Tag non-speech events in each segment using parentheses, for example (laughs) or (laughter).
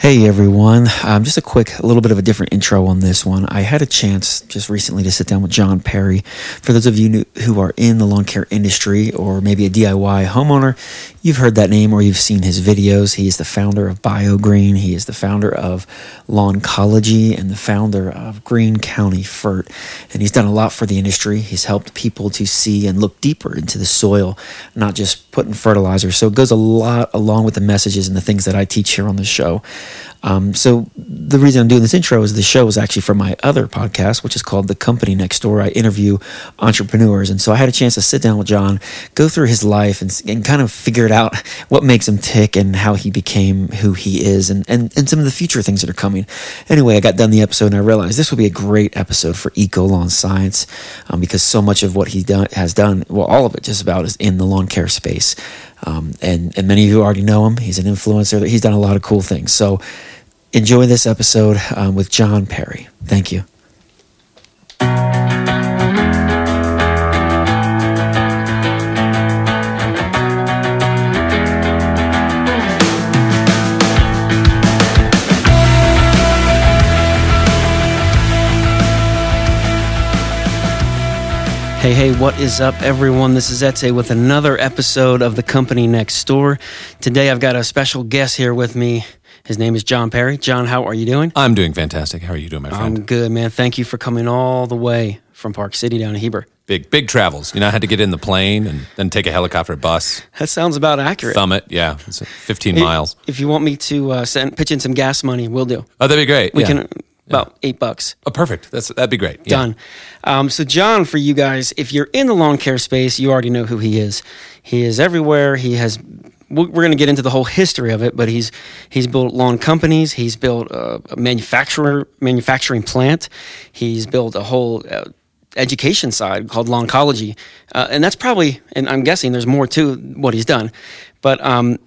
Hey everyone. Um, just a quick, a little bit of a different intro on this one. I had a chance just recently to sit down with John Perry. For those of you who are in the lawn care industry or maybe a DIY homeowner, you've heard that name or you've seen his videos. He is the founder of BioGreen. He is the founder of Lawncology and the founder of Green County FERT. And he's done a lot for the industry. He's helped people to see and look deeper into the soil, not just putting fertilizer. So it goes a lot along with the messages and the things that I teach here on the show. Um, so the reason I'm doing this intro is the show is actually from my other podcast, which is called The Company Next Door. I interview entrepreneurs, and so I had a chance to sit down with John, go through his life, and, and kind of figure it out what makes him tick and how he became who he is, and, and and some of the future things that are coming. Anyway, I got done the episode and I realized this would be a great episode for Eco Lawn Science um, because so much of what he done, has done, well, all of it just about is in the lawn care space. Um, and, and many of you already know him. He's an influencer. He's done a lot of cool things. So enjoy this episode um, with John Perry. Thank you. Hey, hey, what is up, everyone? This is Etse with another episode of The Company Next Door. Today I've got a special guest here with me. His name is John Perry. John, how are you doing? I'm doing fantastic. How are you doing, my friend? I'm good, man. Thank you for coming all the way from Park City down to Heber. Big, big travels. You know, I had to get in the plane and then take a helicopter bus. That sounds about accurate. Thumb it. Yeah. It's 15 If- miles. If you want me to uh, send, pitch in some gas money, we'll do. Oh, that'd be great. We yeah. can, about eight bucks. Oh, perfect. That's, that'd be great. Yeah. Done. Um, so, John, for you guys, if you're in the lawn care space, you already know who he is. He is everywhere. He has. We're going to get into the whole history of it, but he's he's built lawn companies. He's built a, manufacturer manufacturing plant. He's built a whole uh, education side called Lawncology, uh, and that's probably. And I'm guessing there's more to what he's done, but um,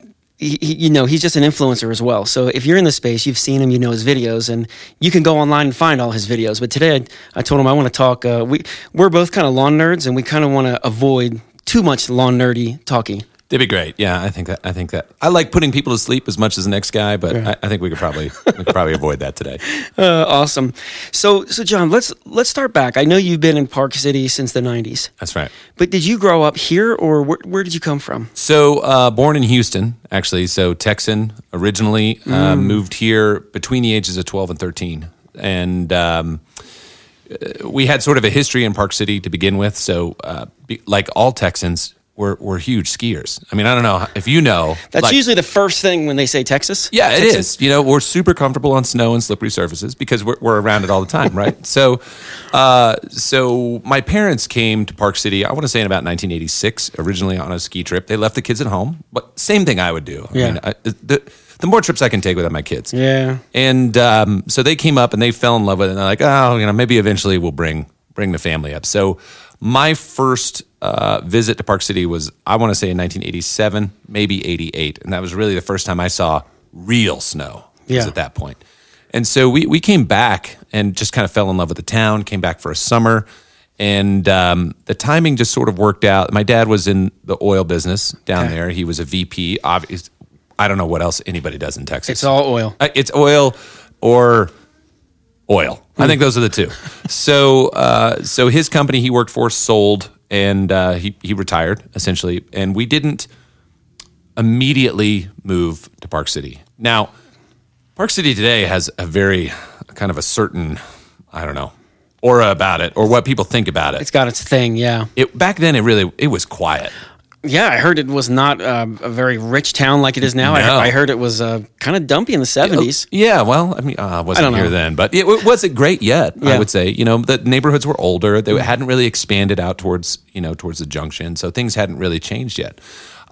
he, he- you know, he's just an influencer as well. So if you're in the space, you've seen him, you know his videos, and you can go online and find all his videos. But today, I, I told him I want to talk. Uh, we we're both kind of lawn nerds, and we kind of want to avoid too much lawn nerdy talking. That'd be great. Yeah. I think that, I think that, I like putting people to sleep as much as the next guy, but I, I think we could probably, we could probably avoid that today. (laughs) Uh, awesome. So so John, let's let's start back. I know you've been in Park City since the '90s, That's right. but did you grow up here, or where, where did you come from? So, uh, born in Houston, actually. So, Texan originally, uh, moved here between the ages of 12 and 13. And um, uh, we had sort of a history in Park City to begin with. So, uh, like all Texans, we're, we're huge skiers. I mean, I don't know if you know. That's like- usually the first thing when they say Texas. yeah, it Texas? is. You know, we're super comfortable on snow and slippery surfaces because we're, we're around it all the time, right? (laughs) so, uh, so my parents came to Park City. I want to say in about 1986, originally on a ski trip. They left the kids at home, but same thing I would do. I Yeah. mean, I, the the more trips I can take without my kids. Yeah. And um, so they came up and they fell in love with it. And they're like, oh, you know, maybe eventually we'll bring bring the family up. So my first uh, visit to Park City was, I want to say, in 1987, maybe 88, and that was really the first time I saw real snow. Yeah. at that point. And so we we came back and just kind of fell in love with the town. Came back for a summer. And um, the timing just sort of worked out. My dad was in the oil business down Okay. there. He was a VP. Obvious, I don't know what else anybody does in Texas. It's all oil. Uh, It's oil or oil. I think those are the two. So, uh, so his company he worked for sold, and uh, he he retired essentially. And we didn't immediately move to Park City. Now, Park City today has a very kind of a certain, I don't know, aura about it, or what people think about it. It's got its thing. Yeah. It back then, it really it was quiet. Yeah, I heard it was not um, a very rich town like it is now. No. I, I heard it was uh, kind of dumpy in the seventies. Yeah, well, I mean, uh, I wasn't here know. then, but it, it wasn't great yet. Yeah. I would say, you know, the neighborhoods were older; they hadn't really expanded out towards, you know, towards the junction, so things hadn't really changed yet.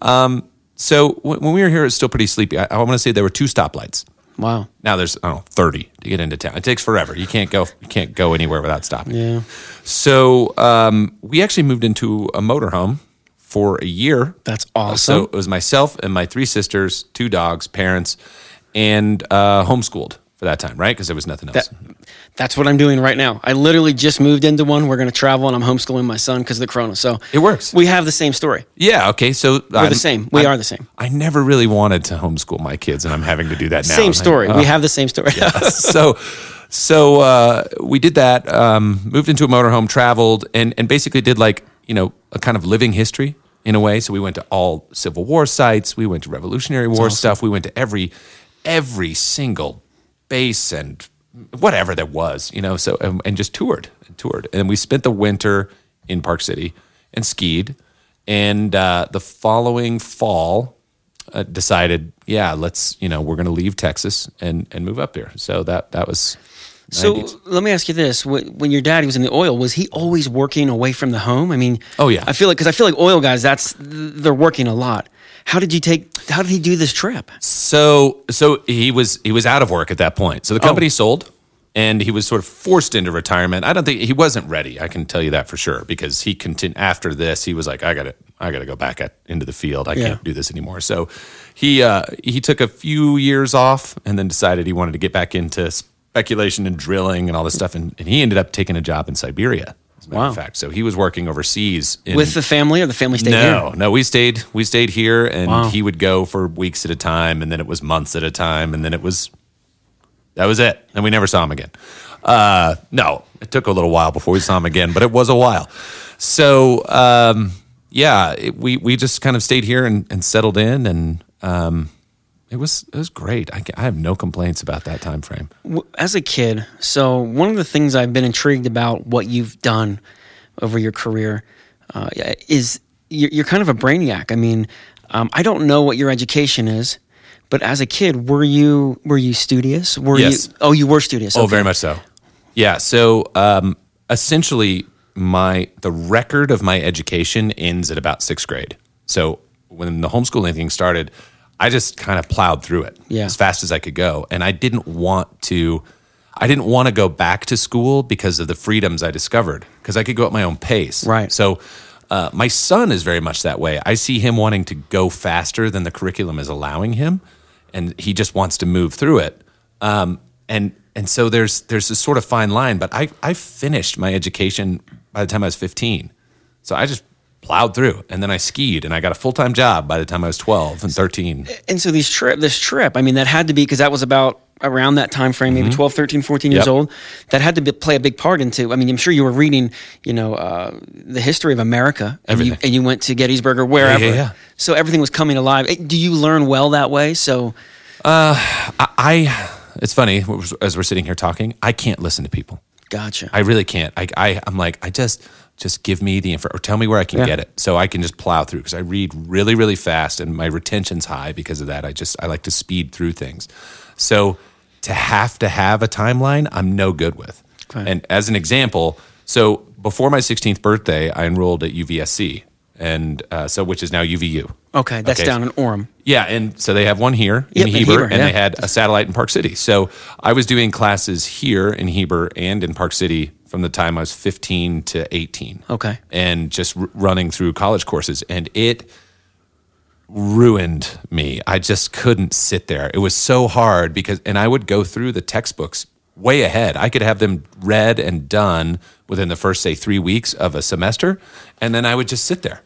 Um, so when, when we were here, it was still pretty sleepy. I, I want to say there were two stoplights. Wow. Now there's I don't know thirty to get into town. It takes forever. You can't go you can't go anywhere without stopping. Yeah. So um, we actually moved into a motorhome for a year. That's awesome. So it was myself and my three sisters, two dogs, parents, and uh, homeschooled for that time, right? Because there was nothing else. That, that's what I'm doing right now. I literally just moved into one. We're going to travel, and I'm homeschooling my son because of the corona. So It works. We have the same story. yeah. Okay. So We're the same. We are the same. I never really wanted to homeschool my kids, and I'm having to do that now. Same story. oh. we have the same story. (laughs) so so uh, we did that um, moved into a motorhome traveled and and basically did like you know a kind of living history in a way. So we went to all civil war sites. We went to revolutionary war stuff. We went to every every single base and whatever there was you know so um, and just toured and toured. And we spent the winter in park city and skied. And uh, the following fall uh, decided, yeah, let's you know we're going to leave Texas and and move up here. So that that was. So 90s. let me ask you this: When your daddy was in the oil, was he always working away from the home? I mean, Oh, yeah. I feel like because I feel like oil guys, that's they're working a lot. How did you take? How did he do this trip? so so he was he was out of work at that point. So the company sold, and he was sort of forced into retirement. I don't think he wasn't ready. I can tell you that for sure because he continued after this. He was like, I got to I got to go back at, into the field. I Yeah. can't do this anymore. So he uh, he took a few years off and then decided he wanted to get back into speculation and drilling and all this stuff. And, and he ended up taking a job in Siberia. As a matter Wow. of fact, so he was working overseas in, With the family, or the family stayed no, here? no, we stayed we stayed here and Wow. he would go for weeks at a time and then it was months at a time and then it was that was it. And we never saw him again. Uh no, it took a little while before we saw him again, but it was a while. So um yeah, it, we we just kind of stayed here and, and settled in and um it was it was great. I, I have no complaints about that time frame. As a kid, so one of the things I've been intrigued about what you've done over your career uh, is you're, you're kind of a brainiac. I mean, um, I don't know what your education is, but as a kid, were you were you studious? Were Yes. you? Oh, you were studious. Oh, very much so. Yeah. So um, essentially, my the record of my education ends at about sixth grade. So when the homeschooling thing started, I just kind of plowed through it Yeah. as fast as I could go, and I didn't want to. I didn't want to go back to school because of the freedoms I discovered, because I could go at my own pace. Right. So. Uh, my son is very much that way. I see him wanting to go faster than the curriculum is allowing him, and he just wants to move through it. Um, and and so there's there's this sort of fine line. But I I finished my education by the time I was 15, so I just plowed through, and then I skied, and I got a full time job by the time I was 12 and 13. And so these trip, this trip, I mean, that had to be because that was about around that time frame, maybe 12, 13, 14 years Mm-hmm. Yep. old. That had to be, play a big part into. I mean, I'm sure you were reading, you know, uh, the history of America, and you, and you went to Gettysburg or wherever. yeah, yeah. So everything was coming alive. Do you learn well that way? So I, I it's funny as we're sitting here talking, I can't listen to people. gotcha. I really can't. I, I I'm like I just just give me the info or tell me where I can Yeah. get it so I can just plow through because I read really really fast and my retention's high because of that. I just I like to speed through things. So to have to have a timeline, I'm no good with. Okay. And as an example, so before my 16th birthday, I enrolled at UVSC, and uh, so which is now UVU. okay, that's okay. down in Orem. Yeah, and so they have one here in Yep, Heber, Heber, and yeah. they had a satellite in Park City. So I was doing classes here in Heber and in Park City from the time I was 15 to 18. Okay. And just r- running through college courses. And it ruined me. I just couldn't sit there. It was so hard because, and I would go through the textbooks way ahead. I could have them read and done within the first, say, three weeks of a semester. And then I would just sit there,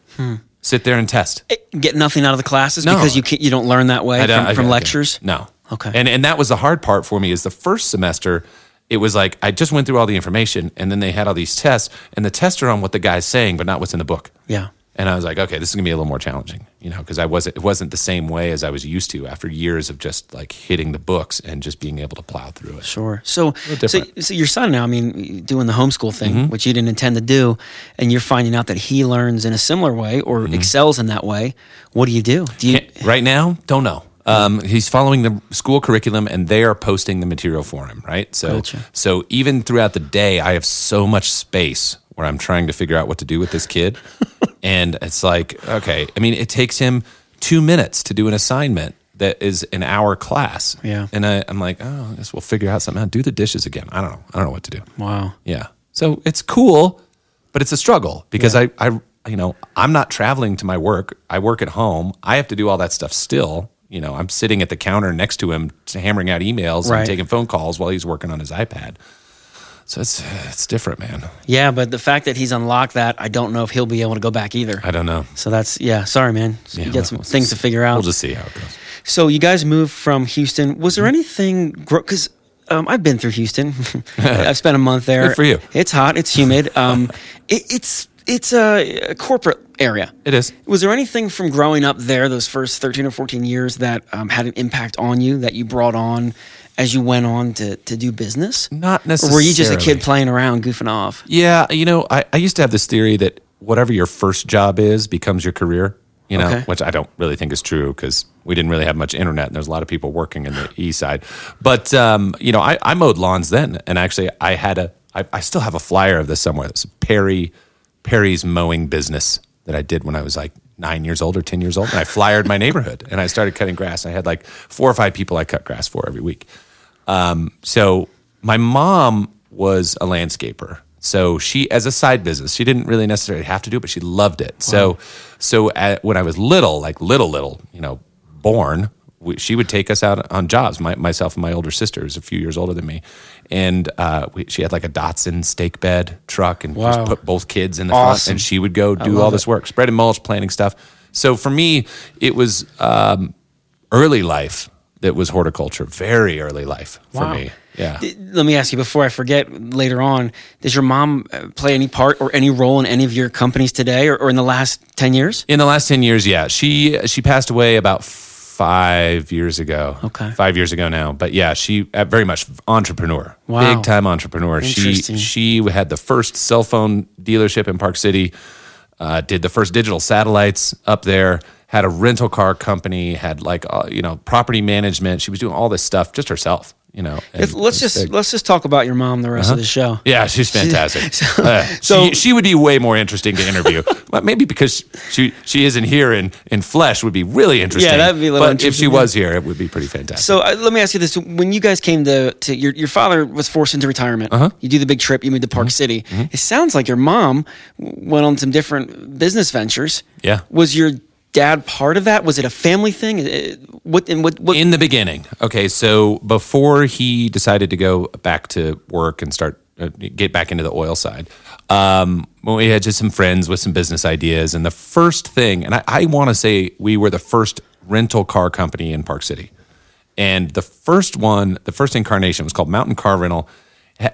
sit there and test. Eh, Get nothing out of the classes No. because you can't, you don't learn that way I from, I- from I- lectures. No. Okay. And and that was the hard part for me is the first semester. It was like I just went through all the information, and then they had all these tests, and the tests are on what the guy's saying, but not what's in the book. Yeah. And I was like, okay, this is gonna be a little more challenging, you know, because I wasn't. It wasn't the same way as I was used to after years of just like hitting the books and just being able to plow through it. Sure. So, so. Mm-hmm. so your son now, I mean, doing the homeschool thing, which you didn't intend to do, and you're finding out that he learns in a similar way or Mm-hmm. excels in that way. What do you do? Do you? Can't- right now, don't know. Um, he's following the school curriculum, and they are posting the material for him. Right, so Gotcha. so even throughout the day, I have so much space where I'm trying to figure out what to do with this kid, and it's like, okay, I mean, it takes him two minutes to do an assignment that is an hour class. Yeah. and I, I'm like, oh, I guess we'll figure out something. out. Do the dishes again. I don't know. I don't know what to do. Wow. Yeah. So it's cool, but it's a struggle because I, I, you know, I'm not traveling to my work. I work at home. I have to do all that stuff still. You know, I'm sitting at the counter next to him, hammering out emails Right. and taking phone calls while he's working on his iPad. So it's it's different, man. Yeah, but the fact that he's unlocked that, I don't know if he'll be able to go back either. I don't know. So that's yeah. Sorry, man. So Yeah, you got some we'll things to figure out. We'll just see how it goes. So you guys moved from Houston. Was there anything? Because um, I've been through Houston. (laughs) I've spent a month there. Good for you. It's hot. It's humid. Um, (laughs) it, it's it's a, a corporate area. It is. Was there anything from growing up there, those first thirteen or fourteen years, that um, had an impact on you that you brought on as you went on to to do business? Not Or were you just a kid playing around, goofing off? Yeah, you know, I, I used to have this theory that whatever your first job is becomes your career. You know, Okay. which I don't really think is true because we didn't really have much internet, and there's a lot of people working in the east side. But um, you know, I, I mowed lawns then, and actually, I had a, I, I still have a flyer of this somewhere. It's Perry, Perry's mowing business that I did when I was like nine years old or ten years old, and I flyered my neighborhood, and I started cutting grass. I had like four or five people I cut grass for every week. Um, so my mom was a landscaper. So she, as a side business, she didn't really necessarily have to do it, but she loved it. So, so at, when I was little, like little, little, you know, born, we, she would take us out on jobs. My, myself and my older sister, who's a few years older than me, and uh, we, she had like a Datsun stake bed truck, and Wow. just put both kids in the front, and she would go do love all this it. work, spreading mulch, planting stuff. So for me, it was um, early life that was horticulture, very early life for Wow. me. Yeah. Let me ask you before I forget later on. Does your mom uh, play any part or any role in any of your companies today, or, or in the last ten years? In the last ten years, yeah, she she passed away about five years ago. Okay. five years ago now. But yeah, she uh, very much entrepreneur, Wow. big time entrepreneur. She she had the first cell phone dealership in Park City. Uh, did the first digital satellites up there. Had a rental car company. Had like uh, you know property management. She was doing all this stuff just herself. You know. and let's just big. let's just talk about your mom the rest of the show. Yeah, she's fantastic. So- (laughs) Uh, so- she, she would be way more interesting to interview. (laughs) but maybe because she she isn't here in, in flesh would be really interesting. Yeah, that'd be a little But if she was here, it would be pretty fantastic. So uh, let me ask you this: When you guys came to, to your your father was forced into retirement. Uh-huh. You do the big trip. You moved to Park Mm-hmm. City. It sounds like your mom went on some different business ventures. Yeah. Was your dad part of that? Was it a family thing? Uh, What what? what in the beginning, okay, so before he decided to go back to work and start uh, get back into the oil side, um, we had just some friends with some business ideas, and the first thing, and I, I want to say we were the first rental car company in Park City. And the first one, the first incarnation was called Mountain Car Rental.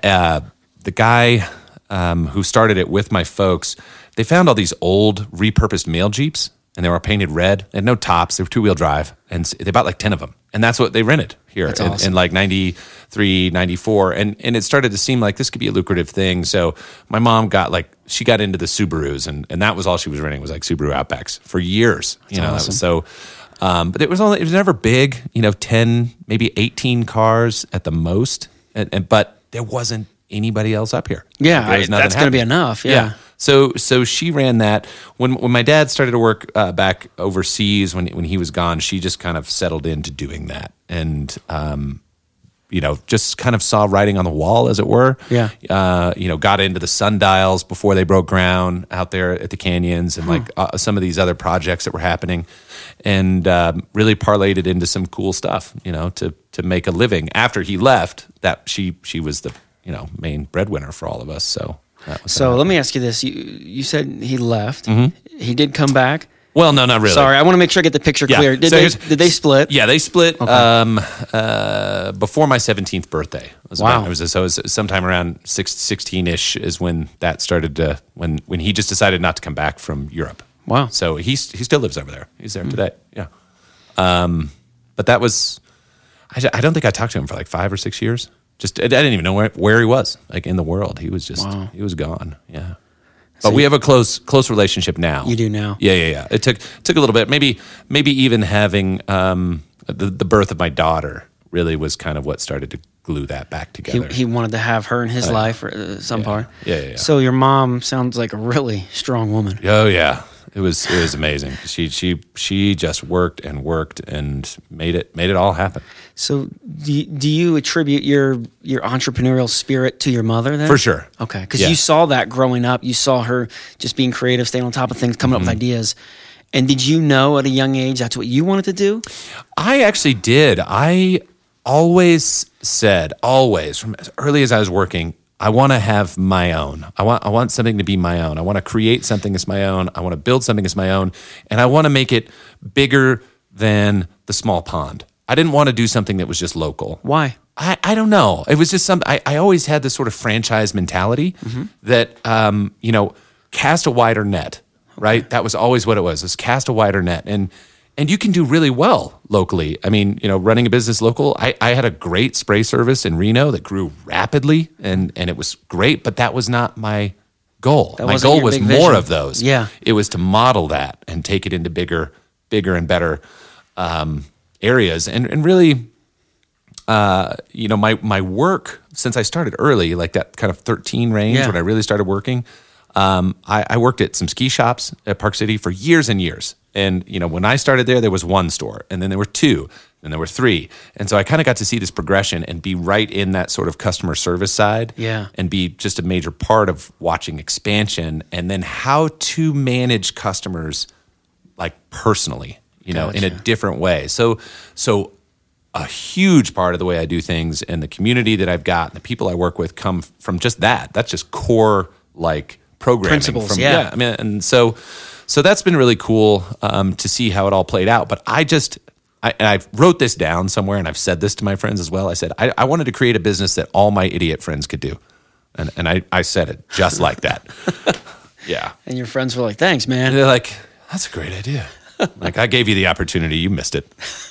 Uh, the guy um, who started it with my folks, they found all these old repurposed mail Jeeps and they were painted red. They had no tops. They were two wheel drive. And they bought like 10 of them. And that's what they rented here in, awesome. in like 93, 94. And, and it started to seem like this could be a lucrative thing. So my mom got like, she got into the Subarus and, and that was all she was renting was like Subaru Outbacks for years. you know, that awesome. was so, um, but it was only, it was never big, you know, 10, maybe 18 cars at the most. And, and but there wasn't anybody else up here. Yeah, There was I- that's gonna be happening. enough, yeah. So so she ran that when when my dad started to work uh, back overseas when when he was gone. She just kind of settled into doing that and. Um, you know, just kind of saw writing on the wall, as it were. Yeah. Uh, you know, got into the sundials before they broke ground out there at the canyons and like uh, some of these other projects that were happening, and um, really parlayed it into some cool stuff. You know, to to make a living. After he left, that she she was the you know main breadwinner for all of us. So So let me ask you this: you you said he left. He did come back. well, no, not really. Sorry, I want to make sure I get the picture Yeah. clear. Did So they did they split? Yeah, they split um, uh, before my 17th birthday. It was Wow. about- it was so it was sometime around 16 ish is when that started to when when he just decided not to come back from Europe. Wow. So he's he still lives over there. He's there today. Yeah. Um, but that was I, I don't think I talked to him for like five or six years. Just I didn't even know where, where he was like in the world. He was just Wow. he was gone. Yeah. But we have a close close relationship now. You do now. Yeah, yeah, yeah. It took took a little bit. Maybe maybe even having um, the the birth of my daughter really was kind of what started to glue that back together. he wanted to have her in his life or uh, some part. Yeah, yeah, yeah. So your mom sounds like a really strong woman. oh yeah, it was it was amazing. She she she just worked and worked and made it made it all happen. So do you, do you attribute your your entrepreneurial spirit to your mother then? For sure. Okay, because Yeah. you saw that growing up. You saw her just being creative, staying on top of things, coming up with Mm-hmm. ideas. And did you know at a young age that's what you wanted to do? I actually did. I always said, always from as early as I was working, I want to have my own. I want I want something to be my own. I want to create something as my own. I want to build something as my own, and I want to make it bigger than the small pond. I didn't want to do something that was just local. Why? I, I don't know. It was just some. I, I always had this sort of franchise mentality that um, you know cast a wider net. Right. That was always what it was. Was cast a wider net, and and you can do really well locally. I mean, you know, running a business local. I, I had a great spray service in Reno that grew rapidly, and and it was great. But that was not my goal. my goal was more vision. of those. Yeah. It was to model that and take it into bigger, bigger and better um, areas, and and really uh, you know, my my work since I started early, like that kind of 13 range Yeah. when I really started working, um, I, I worked at some ski shops at Park City for years and years. And you know, when I started there, there was one store, and then there were two, and there were three, and so I kind of got to see this progression and be right in that sort of customer service side, Yeah. and be just a major part of watching expansion, and then how to manage customers like personally, you know, in a different way. So, so a huge part of the way I do things and the community that I've got and the people I work with come from just that. That's just core like programming Principles, from yeah. I mean, and so so that's been really cool um, to see how it all played out. But I just I, and I wrote this down somewhere, and I've said this to my friends as well. I said I, I wanted to create a business that all my idiot friends could do, and and I I said it just like that. (laughs) yeah. And your friends were like, "Thanks, man." They're like, that's a great idea. like I gave you the opportunity, you missed it. (laughs)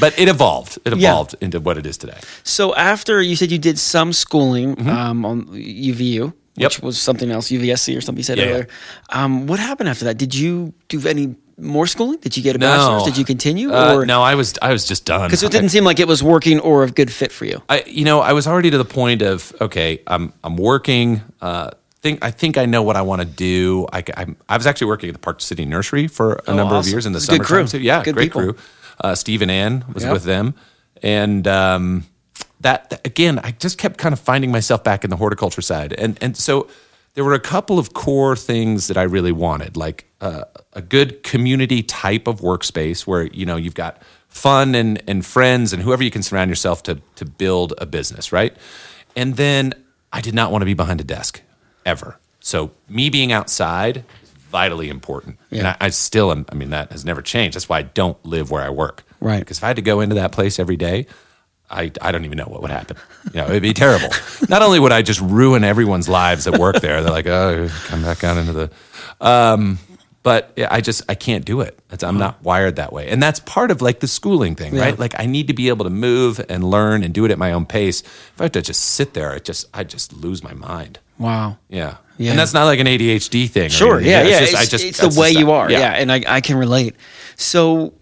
but it evolved. It Yeah. evolved into what it is today. So after you said you did some schooling um, on UVU, Mm-hmm. Yep. which was something else, UVSC or something you said Yeah, earlier. Um, what happened after that? Did you do any more schooling? Did you get a No. bachelor's? Did you continue? Uh, or no, I was I was just done. because it didn't seem like it was working or a good fit for you. I, you know, I was already to the point of okay, I'm I'm working. Uh, think I think I know what I want to do. I, I'm, I was actually working at the Park City Nursery for a number of Oh, years in the summer. good crew. too. Yeah, Good great people. crew. Uh, Steve and Ann was Yep. with them, and um, that, that- again, I just kept kind of finding myself back in the horticulture side, and and so there were a couple of core things that I really wanted, like uh, a good community type of workspace where you know you've got fun and and friends and whoever you can surround yourself to to build a business, right? And then I did not want to be behind a desk ever. So me being outside is vitally important. And I, I still am. I mean, that has never changed. That's why I don't live where I work. Right. Because if I had to go into that place every day, I, I don't even know what would happen. You know, it'd be terrible. Not only would I just ruin everyone's lives that work there, they're like, oh, come back out into the. Um, but yeah, I just I can't do it. It's, I'm not wired that way, and that's part of like the schooling thing, right? Like I need to be able to move and learn and do it at my own pace. If I have to just sit there, I just I just lose my mind. Wow. Yeah. Yeah. And that's not like an ADHD thing. Sure. Yeah. Yeah. It's, It's, just, I just, it's the way just- you are. Yeah. Yeah. And I, I can relate. So,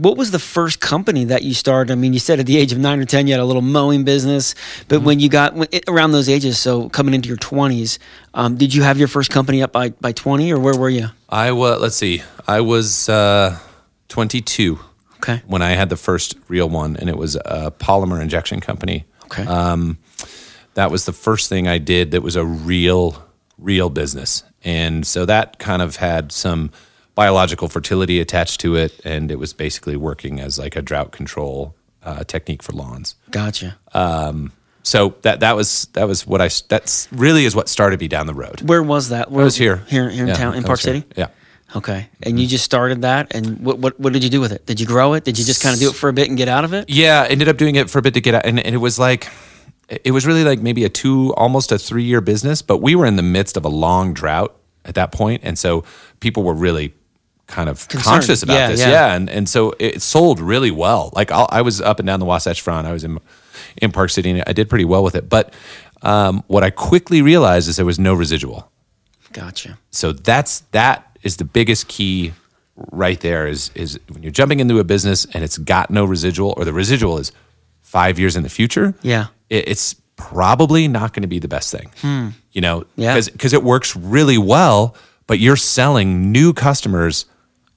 what was the first company that you started? I mean, you said at the age of nine or 10, you had a little mowing business. But Mm-hmm. when you got when, around those ages, so coming into your 20s, um, did you have your first company up by, by 20 or where were you? I was, let's see, I was uh, 22 Okay. when I had the first real one, and it was a polymer injection company. Okay. Um, that was the first thing I did that was a real, real business. And so that kind of had some biological fertility attached to it. And it was basically working as like a drought control uh, technique for lawns. Gotcha. So that, that was, that was what I, that's really is what started me down the road. where was that? Where I was here. Here, here in Yeah, town, in Park was here. City? Yeah. Okay. And you just started that. And what, what, what did you do with it? Did you grow it? Did you just kind of do it for a bit and get out of it? Yeah, ended up doing it for a bit to get out, and, and it was like, it was really like maybe a two, almost a three year business. But we were in the midst of a long drought at that point, and so people were really kind of Concerned. conscious about Yeah, this. yeah. Yeah, and and so it sold really well. Like I'll, I was up and down the Wasatch Front. I was in in Park City, and I did pretty well with it. But um, what I quickly realized is there was no residual Gotcha. so that's that is the biggest key right there is is when you're jumping into a business and it's got no residual or the residual is five years in the future Yeah. it, it's probably not going to be the best thing you know Hmm. Yeah. because it works really well but you're selling new customers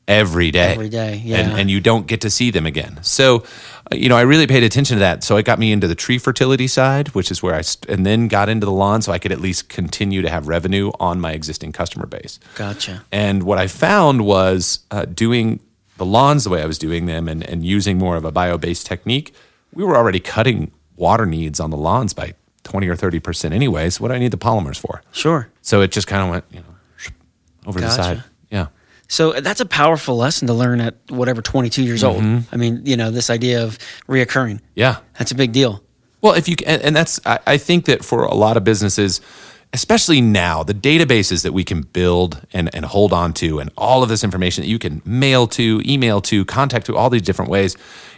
every day. Every day, yeah. And, and you don't get to see them again. So, uh, you know, I really paid attention to that. So it got me into the tree fertility side, which is where I, st- and then got into the lawn so I could at least continue to have revenue on my existing customer base. Gotcha. And what I found was uh, doing the lawns the way I was doing them and, and using more of a bio based technique, we were already cutting water needs on the lawns by 20 or 30% anyways. What do I need the polymers for? Sure. So it just kind of went, you know, over the side. So uh, that's a powerful lesson to learn at whatever 22 years old. Mm-hmm. I mean, you know, this idea of reoccurring. Yeah. That's a big deal. Well, if you and, and that's I, I think that for a lot of businesses, especially now, the databases that we can build and, and hold on to, and all of this information that you can mail to, email to, contact to, all these different ways,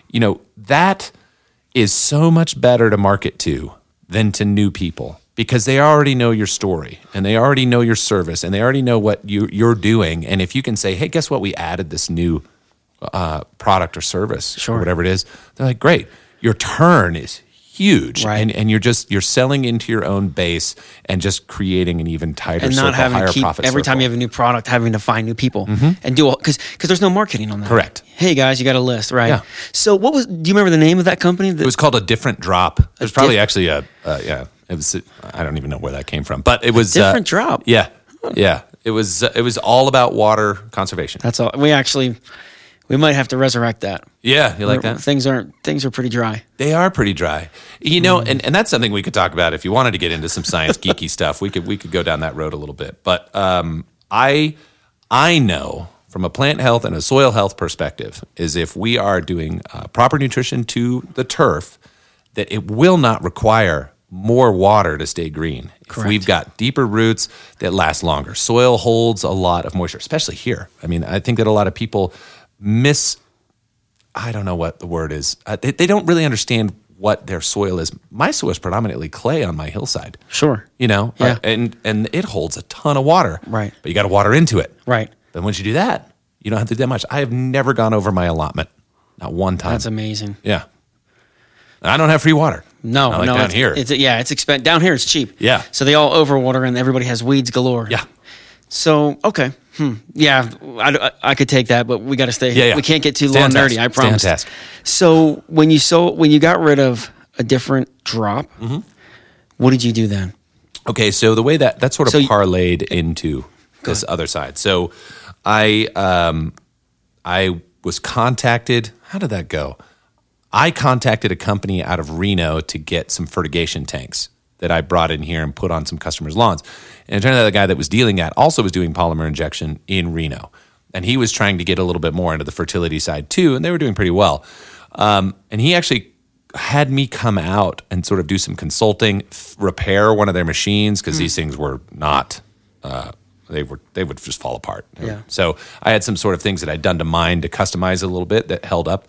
you know, that is so much better to market to than to new people because they already know your story and they already know your service and they already know what you, you're doing. And if you can say, hey, guess what? We added this new uh, product or service Sure. or whatever it is, they're like, great. Your turn is huge. Right. And, and you're just, you're selling into your own base and just creating an even tighter And circle, not having higher to keep profit every time you have a new product, having to find new people and do all because because there's no marketing on that. Correct. Hey guys, you got a list, right? Yeah. So what was? Do you remember the name of that company? That, It was called a different drop. It was probably diff- actually a, uh, yeah, it was, I don't even know where that came from, but it was a different uh, drop. Yeah. Yeah. It was, uh, it was all about water conservation. That's all. We actually we might have to resurrect that. Yeah. You like that? Things aren't things are pretty dry. They are pretty dry. You know, Hmm. and, and that's something we could talk about if you wanted to get into some science geeky (laughs) stuff. We could we could go down that road a little bit. But um, I I know from a plant health and a soil health perspective is if we are doing uh, proper nutrition to the turf, that it will not require more water to stay green. If we've got deeper roots that last longer, soil holds a lot of moisture, especially here. I mean, I think that a lot of people miss I don't know what the word is. Uh, they, they don't really understand what their soil is. My soil is predominantly clay on my hillside. Sure. You know, Yeah. Uh, and and it holds a ton of water. Right. But you got to water into it. Right. Then once you do that, you don't have to do that much. I have never gone over my allotment, not one time. That's amazing. yeah. I don't have free water. No, like no, down it's, here. It's yeah, it's expen- down here. It's cheap. Yeah. So they all overwater and everybody has weeds galore. yeah. So okay, hmm. yeah, I, I, could take that, but we got to stay. Yeah, yeah. We can't get too long task. nerdy. I promise. task. So when you so when you got rid of a different drop, Mm-hmm. what did you do then? Okay, so the way that that sort of So you- parlayed into this other side. So I um I was contacted. How did that go? I contacted a company out of Reno to get some fertigation tanks that I brought in here and put on some customers' lawns. And it turned out the guy that was dealing that also was doing polymer injection in Reno. And he was trying to get a little bit more into the fertility side too, and they were doing pretty well. Um, and he actually had me come out and sort of do some consulting, f- repair one of their machines because these things were not. Uh, they were they would just fall apart. Yeah. So I had some sort of things that I'd done to mine to customize a little bit that held up.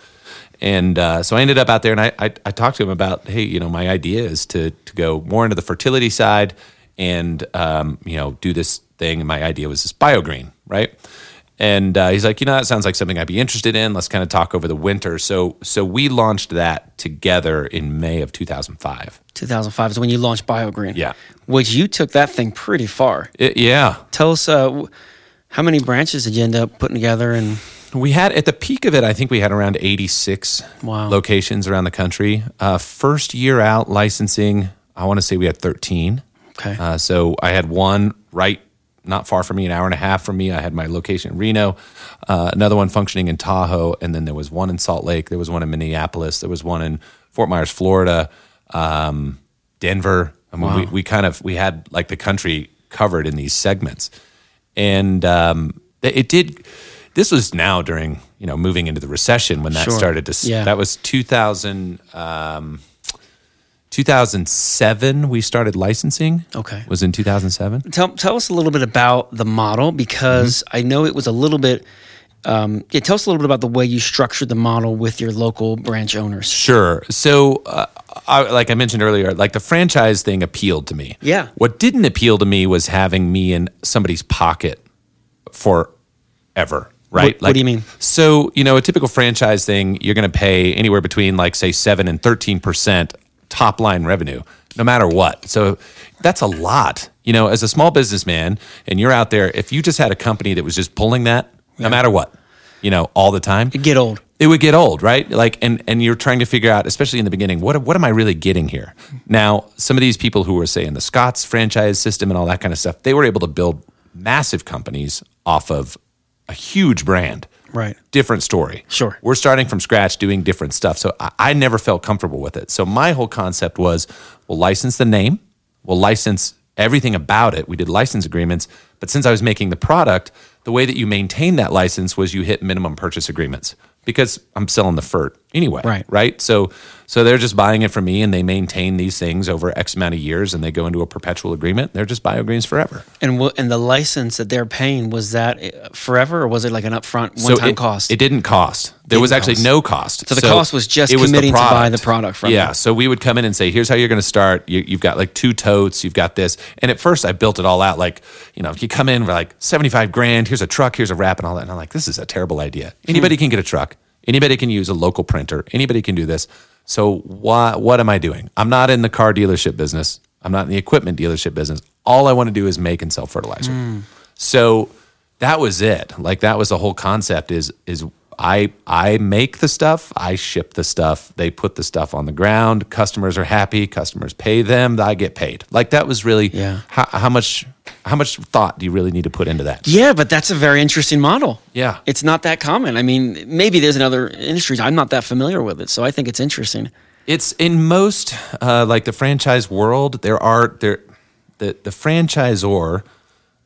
And uh, so I ended up out there and I, I, I talked to him about, hey, you know, my idea is to, to go more into the fertility side and, um, you know, do this thing. And my idea was this biogreen, right? And uh, he's like, you know, that sounds like something I'd be interested in. Let's kind of talk over the winter. So, so we launched that together in May of 2005. 2005 is when you launched BioGreen. Yeah. Which you took that thing pretty far. It, yeah. Tell us uh, how many branches did you end up putting together and We had at the peak of it, I think we had around 86 Wow. locations around the country. Uh, first year out licensing, I want to say we had 13. Okay. Uh, so I had one right not far from me, an hour and a half from me. I had my location in Reno, uh, another one functioning in Tahoe, and then there was one in Salt Lake. There was one in Minneapolis. There was one in Fort Myers, Florida, um, Denver. I mean, we, we kind of we had like the country covered in these segments, and um, it did. This was now during you know moving into the recession when that Sure. started to. Yeah. That was 2000. Um, 2007 we started licensing Okay. was in 2007 tell, tell us a little bit about the model because Mm-hmm. I know it was a little bit. Um, yeah, tell us a little bit about the way you structured the model with your local branch owners. Sure. So, uh, I, like I mentioned earlier, like the franchise thing appealed to me. Yeah. What didn't appeal to me was having me in somebody's pocket forever. Right. What- what do you mean? So, you know, a typical franchise thing, you're going to pay anywhere between like say seven and thirteen percent top line revenue, no matter what. So that's a lot. You know, as a small businessman, and you're out there, if you just had a company that was just pulling that, no matter what, you know, all the time, It'd Get old. it would get old, right? Like, and and you're trying to figure out, especially in the beginning, what what am I really getting here? Now, some of these people who were say in the Scotts franchise system and all that kind of stuff, they were able to build massive companies off of a huge brand. Right. Different story. Sure. We're starting from scratch doing different stuff. So I, I never felt comfortable with it. So my whole concept was we'll license the name, we'll license everything about it. We did license agreements. But since I was making the product, the way that you maintain that license was you hit minimum purchase agreements because I'm selling the FERT anyway. Right. Right. So so they're just buying it from me and they maintain these things over X amount of years and they go into a perpetual agreement. They're just biogreens forever. And w- and the license that they're paying was that uh, forever, or was it like an upfront one time it, cost? It didn't cost. There was actually no cost. So the cost was just committing to buy the product from yeah. you. So we would come in and say, "Here's how you're going to start. You, you've got like two totes. You've got this." And at first, I built it all out like, you know, if you come in for like seventy five grand. Here's a truck. Here's a wrap and all that. And I'm like, this is a terrible idea. Anybody Hmm. can get a truck. Anybody can use a local printer. Anybody can do this. So why? What am I doing? I'm not in the car dealership business. I'm not in the equipment dealership business. All I want to do is make and sell fertilizer. Hmm. So that was it. Like that was the whole concept is is I I make the stuff, I ship the stuff, they put the stuff on the ground, customers are happy, customers pay them, I get paid. Like that was really Yeah. how, how much how much thought do you really need to put into that? yeah, but that's a very interesting model. Yeah. It's not that common. I mean, maybe there's in other industries. I'm not that familiar with it, so I think it's interesting. It's in most uh, like the franchise world. There are there the the franchisor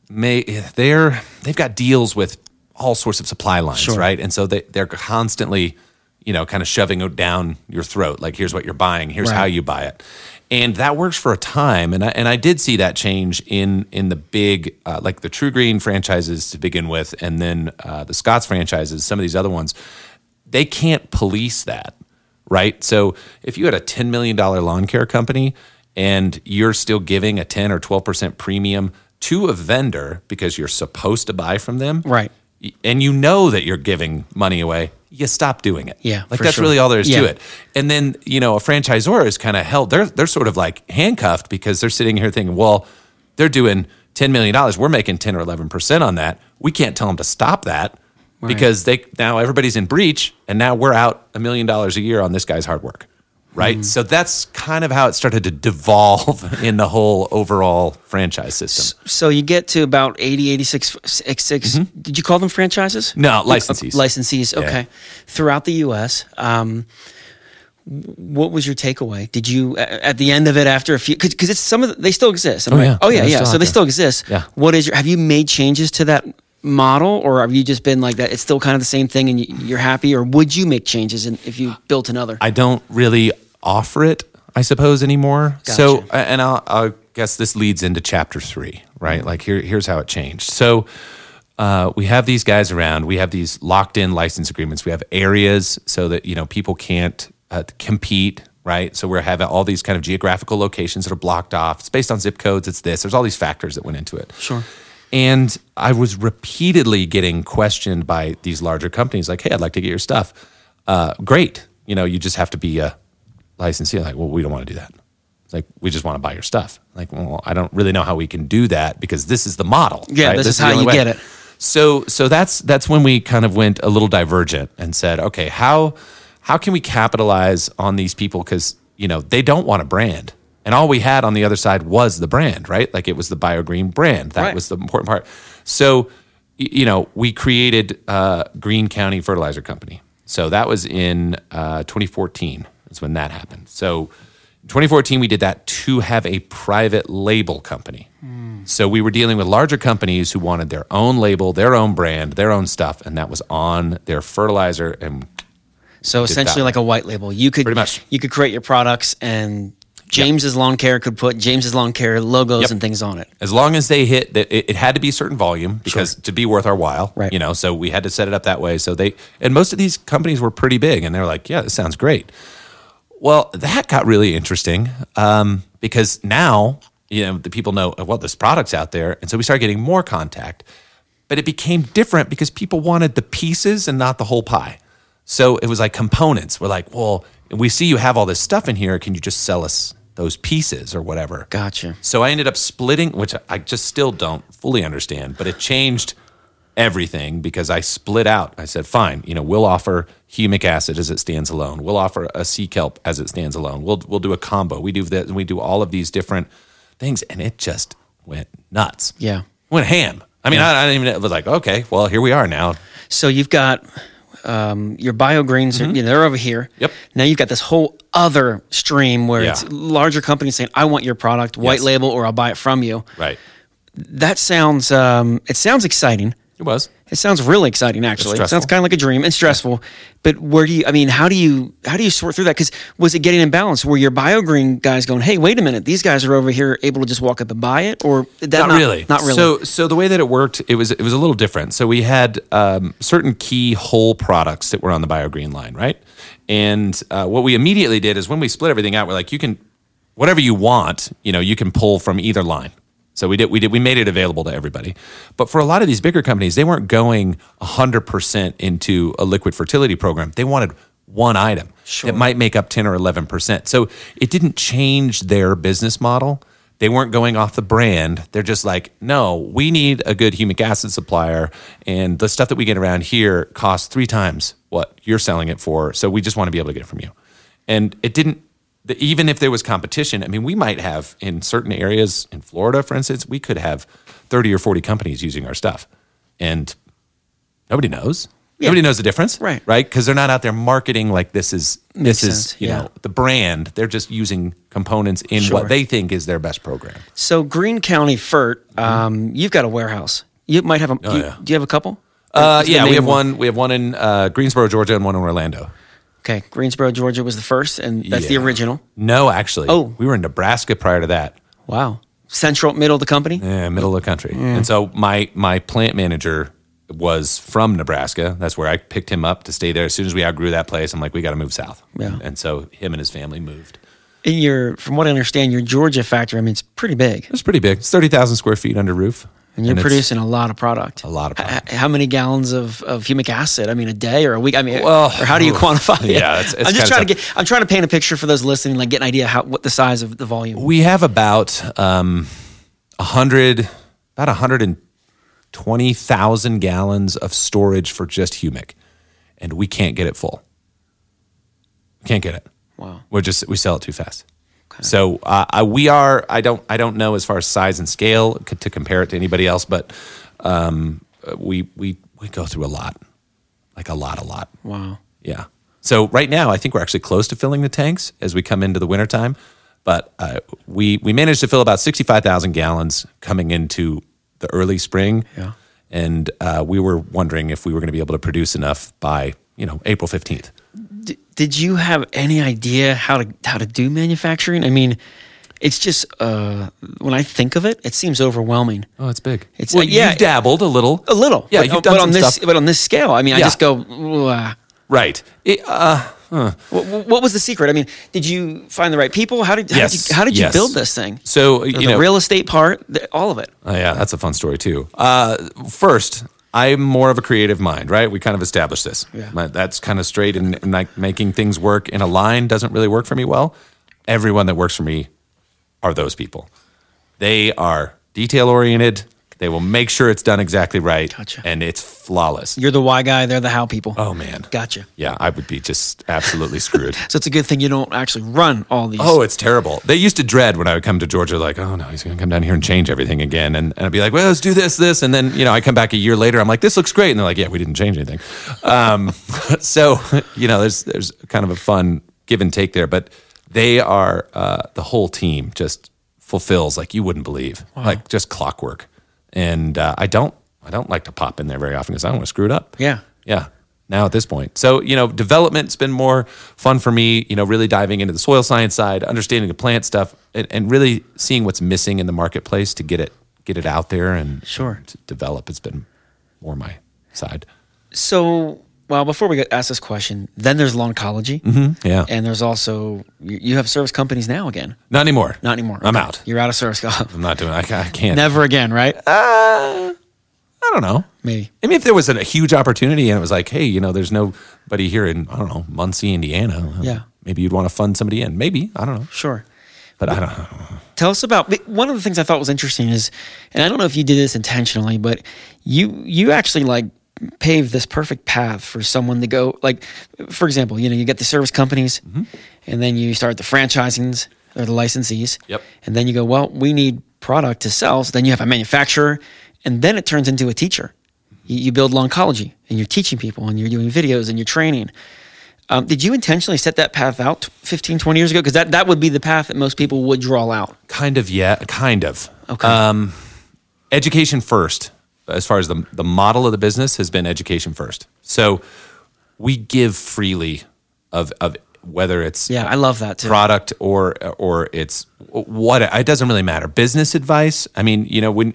may they're they've got deals with all sorts of supply lines, Sure. right? And so they they're constantly, you know, kind of shoving it down your throat. Like here's what you're buying, here's Right. how you buy it, and that works for a time. And I and I did see that change in in the big uh, like the TruGreen franchises to begin with, and then uh, the Scott's franchises. Some of these other ones, they can't police that, right? So if you had a $10 million lawn care company and you're still giving a 10 or 12% premium to a vendor because you're supposed to buy from them, Right. And you know that you're giving money away, you stop doing it. Yeah, Like that's sure. really all there is Yeah. to it. And then, you know, a franchisor is kind of held, they're, they're sort of like handcuffed because they're sitting here thinking, well, they're doing $10 million. We're making 10 or 11% on that. We can't tell them to stop that because they now everybody's in breach and now we're out a million dollars a year on this guy's hard work. Right. Mm. So that's kind of how it started to devolve (laughs) in the whole overall franchise system. So you get to about 80, 86, 86 did you call them franchises? Mm-hmm. No, licensees. licensees, okay. Throughout the U.S., um, what was your takeaway? Did you, at the end of it, after a few, because it's some of the, they still exist. am Oh, right? yeah. Oh, yeah, Yeah, yeah. So they still exist. Yeah. What is your, have you made changes to that model or have you just been like that? It's still kind of the same thing and you, you're happy or would you make changes in, if you built another? I don't really offer it, I suppose, anymore. So, and I'll, I guess this leads into chapter three, right? Like here, here's how it changed. So, uh, we have these guys around. We have these locked in license agreements. We have areas so that you know people can't uh, compete, right? So we're having all these kind of geographical locations that are blocked off. It's based on zip codes. It's this. There's all these factors that went into it. Sure. And I was repeatedly getting questioned by these larger companies, like, "Hey, I'd like to get your stuff." Uh, great, you know, you just have to be a licensee. Like, well, we don't want to do that. It's like we just want to buy your stuff. Like, well, I don't really know how we can do that because this is the model. Yeah, right? this is the how you way. get it. So, so that's that's when we kind of went a little divergent and said, okay, how how can we capitalize on these people because you know they don't want a brand, and all we had on the other side was the brand, right? Like it was the BioGreen brand. That Right. was the important part. So, you know, we created uh, Green County Fertilizer Company. So that was in uh, 2014. When that happened. So. In 2014, we did that to have a private label company. Hmm. So we were dealing with larger companies who wanted their own label, their own brand, their own stuff, and that was on their fertilizer. And So essentially like a white label. You could Pretty much. you could create your products and James's Lawn Care could put James's Lawn Care logos Yep. and things on it. as long as they hit that, it, it had to be a certain volume because to be worth our while, Right. You know, so we had to set it up that way. So they and most of these companies were pretty big, and they were like, "Yeah, this sounds great." Well, that got really interesting um, because now you know the people know well this product's out there, and so we started getting more contact. But it became different because people wanted the pieces and not the whole pie. So it was like components. We're like, well, we see you have all this stuff in here. Can you just sell us those pieces or whatever? Gotcha. So I ended up splitting, which I just still don't fully understand, but it changed everything because I split out. I said, fine, you know, we'll offer humic acid as it stands alone. We'll offer a sea kelp as it stands alone. We'll we'll do a combo. We do that. And we do all of these different things, and it just went nuts. Yeah. went ham. I mean, I, I didn't even. It was like, okay, well, here we are now. So you've got um, your biogreens, are, you know, they're over here. Mm-hmm. Yep. Now you've got this whole other stream where it's larger companies saying, "I want your product, white Yes. label, or I'll buy it from you." Right. That sounds um, it sounds exciting. It was. It sounds really exciting, actually. It sounds kind of like a dream and stressful. But where do you? I mean, how do you? How do you sort through that? Because was it getting imbalanced? Were your biogreen guys going, "Hey, wait a minute, these guys are over here able to just walk up and buy it," or that not, really Not really. so so the way that it worked it was it was a little different so we had um, certain key whole products that were on the biogreen line right and uh, what we immediately did is when we split everything out we're like you can whatever you want you know you can pull from either line so we did we did we made it available to everybody but for a lot of these bigger companies they weren't going 100% into a liquid fertility program they wanted one item that might make up 10 or 11% so it didn't change their business model they weren't going off the brand. They're just like, no, we need a good humic acid supplier, and the stuff that we get around here costs three times what you're selling it for. So we just want to be able to get it from you. And it didn't. The- Even if there was competition, I mean, we might have in certain areas in Florida, for instance, we could have thirty or forty companies using our stuff, and nobody knows. Nobody knows the difference, Right. Right? Because they're not out there marketing like this is Makes this is you yeah. know the brand. They're just using components in Sure. what they think is their best program. so Greene County FERT, um, you've got a warehouse. You might have a. do, you, Mm-hmm. Oh, yeah. do you have a couple? Uh, yeah, we have of one. We have one in uh, Greensboro, Georgia, and one in Orlando. Okay, Greensboro, Georgia was the first, and that's the original. No, actually. Oh. we were in Nebraska prior to that. Wow. Central, middle of the company. Yeah, middle of the country. Mm. And so my my plant manager was from Nebraska. That's where I picked him up to stay there. As soon as we outgrew that place, I'm like, we got to move south. Yeah. And so him and his family moved. In your, from what I understand, your Georgia factory. I mean, it's pretty big, It's pretty big. It's thirty thousand square feet under roof. And you're it's- producing a lot of product. A lot of H- product. how many gallons of, of humic acid? I mean, a day or a week? I mean, Well, or how do you oof. quantify it? Yeah, it's- it's I'm just trying to get. I'm trying to paint a picture for those listening, like get an idea how what the size of the volume. We have about um, a hundred, about hundred and twenty thousand gallons of storage for just humic, and we can't get it full. We can't get it. Wow. We're just we sell it too fast. So uh, I, we are. I don't. I don't know as far as size and scale c- to compare it to anybody else, but um, we we we go through a lot, like a lot, a lot. Wow. Yeah. So right now, I think we're actually close to filling the tanks as we come into the wintertime. But uh, we we managed to fill about sixty five thousand gallons coming into the early spring. Yeah. And uh, we were wondering if we were going to be able to produce enough by you know April fifteenth. D- did you have any idea how to how to do manufacturing? I mean, it's just uh, when I think of it, it seems overwhelming. Oh, it's big. It's- well, yeah. you've dabbled a little. A little, Yeah, but, you've done but some on this, stuff. but on this scale, I mean, I just go. "Ooh, ah." Right. It, uh, What, what was the secret? I mean, did you find the right people? How did how Yes, did you, how did you yes. build this thing? so The you know, real estate part, the, all of it. Oh, yeah, that's a fun story too. Uh, first, I'm more of a creative mind, right? We kind of established this. Yeah. That's kind of straight, and, and like making things work in a line doesn't really work for me well. Everyone that works for me are those people. They are detail oriented. They will make sure it's done exactly right, Gotcha. and it's flawless. You're the why guy. They're the how people. oh man, Gotcha. yeah, I would be just absolutely screwed. (laughs) So it's a good thing you don't actually run all these. Oh, it's terrible. They used to dread when I would come to Georgia, like, oh no, he's going to come down here and change everything again. And, and I'd be like, well, let's do this, this. And then, you know, I come back a year later, I'm like, this looks great. And they're like, yeah, we didn't change anything. Um, (laughs) so, you know, there's, there's kind of a fun give and take there. But they are, uh, the whole team just fulfills like you wouldn't believe, like just clockwork. And uh, I don't, I don't like to pop in there very often because I don't want to screw it up. Yeah. Yeah. Now at this point. So, you know, development's been more fun for me, you know, really diving into the soil science side, understanding the plant stuff and, and really seeing what's missing in the marketplace to get it get it out there and Sure. to develop. It's been more my side. So, well, before we get ask this question, then there's Lawnology, Mm-hmm. Yeah. and there's also you you have service companies now again. Not anymore. Not anymore. I'm Okay. out. You're out of service. (laughs) I'm not doing I, I can't. Never again, right? I don't know. Maybe. I mean, if there was a huge opportunity and it was like, hey, you know, there's nobody here in, I don't know, Muncie, Indiana. Yeah. Maybe you'd want to fund somebody in. Maybe. I don't know. Sure. but I don't. Know. Tell us about one of the things I thought was interesting is, and I don't know if you did this intentionally, but you you actually like paved this perfect path for someone to go like, for example, you know, you get the service companies, Mm-hmm. and then you start the franchisings or the licensees. Yep. And then you go, well, we need product to sell. So then you have a manufacturer, and then it turns into a teacher. You, you build Lawnology and you're teaching people, and you're doing videos, and you're training. Um, did you intentionally set that path out 15, 20 years ago? Because that, that would be the path that most people would draw out. Kind of, yeah, kind of. Okay. Um, education first, as far as the the model of the business has been education first. So we give freely of of whether it's yeah, I love that too. product or or it's what it doesn't really matter. Business advice. I mean, you know, when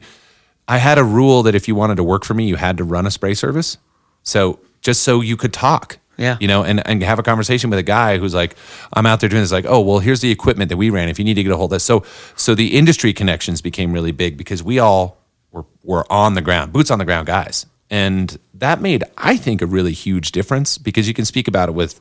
I had a rule that if you wanted to work for me, you had to run a spray service. So just so you could talk. Yeah. You know, and, and have a conversation with a guy who's like, I'm out there doing this, like, oh, well, here's the equipment that we ran. If you need to get a hold of this. So so the industry connections became really big because we all were were on the ground, boots on the ground guys. And that made, I think, a really huge difference because you can speak about it with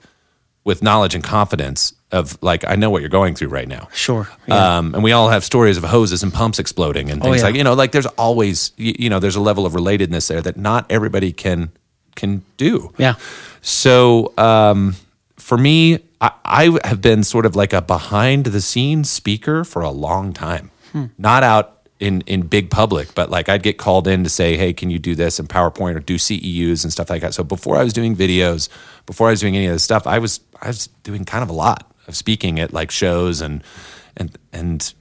with knowledge and confidence of like I know what you're going through right now. Sure. Yeah. Um, and we all have stories of hoses and pumps exploding and things Oh, yeah. like you know like there's always you, you know there's a level of relatedness there that not everybody can can do. Yeah. So um, for me, I, I have been sort of like a behind the scenes speaker for a long time. Not out in in big public, but like I'd get called in to say, "Hey, can you do this in PowerPoint or do CEUs and stuff like that?" So before I was doing videos, before I was doing any of this stuff, I was I was doing kind of a lot of speaking at like shows and and and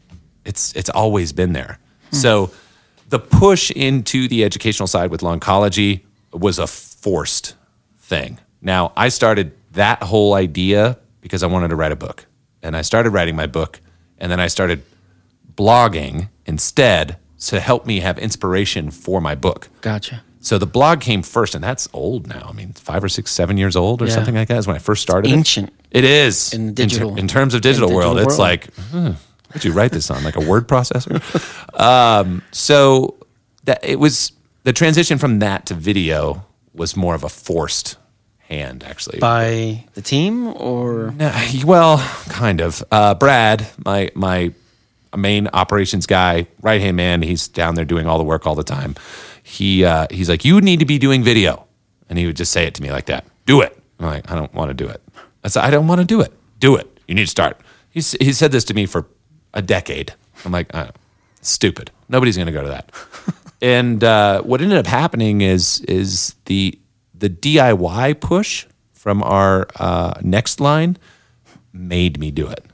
it's it's always been there. Hmm. So the push into the educational side with Lawnology was a forced thing. Now, I started that whole idea because I wanted to write a book. And I started writing my book and then I started blogging instead to help me have inspiration for my book. Gotcha. So the blog came first, and that's old now. I mean, five or six, seven years old or Yeah. something like that is when I first started. it. Ancient. It is In digital- in, terms of digital, in world. digital It's like, huh, what'd you write this on? Like a word (laughs) processor? (laughs) um, so that it was the transition from that to video was more of a forced hand, actually. By the team or No, well, kind of. Uh, Brad, my my main operations guy, right hand man, he's down there doing all the work all the time. He uh, he's like, you need to be doing video, and he would just say it to me like that. Do it. I'm like, I don't want to do it. I said, I don't want to do it. Do it. You need to start. He's he said this to me for a decade. I'm like, uh, stupid. Nobody's going to go to that. (laughs) and uh, what ended up happening is is the the DIY push from our uh, next line made me do it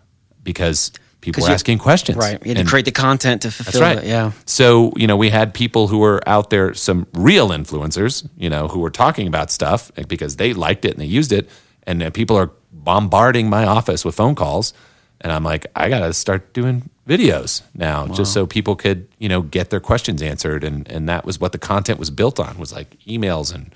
because people you- asking questions. right? You had to create the content to fulfill that's right. it. Yeah. So, you know, we had people who were out there, some real influencers, you know, who were talking about stuff because they liked it and they used it. And uh, people are bombarding my office with phone calls. And I'm like, I got to start doing videos now just so people could, you know, get their questions answered. And, and that was what the content was built on was like emails and,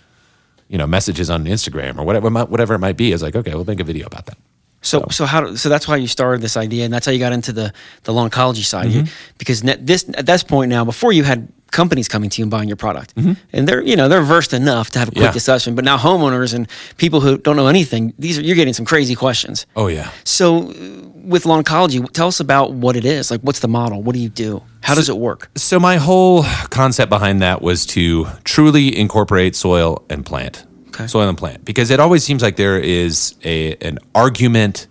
you know, messages on Instagram or whatever, whatever it might be. I was like, okay, we'll make a video about that. So, so how? So that's why you started this idea, and that's how you got into the the Lawnology side. You- because this at this point now, before you had companies coming to you and buying your product, and they're you know they're versed enough to have a quick Yeah. discussion. But now homeowners and people who don't know anything, these are you're getting some crazy questions. Oh, yeah. So, uh, with Lawnology, tell us about what it is. Like, what's the model? What do you do? How does it work? So my whole concept behind that was to truly incorporate soil and plant, Okay. soil and plant, because it always seems like there is a an argument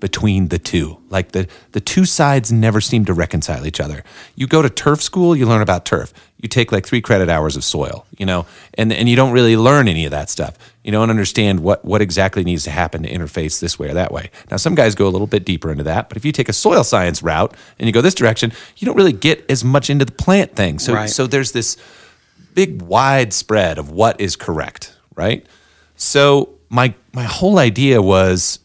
between the two. Like the the two sides never seem to reconcile each other. You go to turf school, you learn about turf. You take like three credit hours of soil, you know, and and you don't really learn any of that stuff. You don't understand what what exactly needs to happen to interface this way or that way. Now some guys go a little bit deeper into that, but if you take a soil science route and you go this direction, you don't really get as much into the plant thing. So Right. so there's this big wide spread of what is correct, right? So my my whole idea was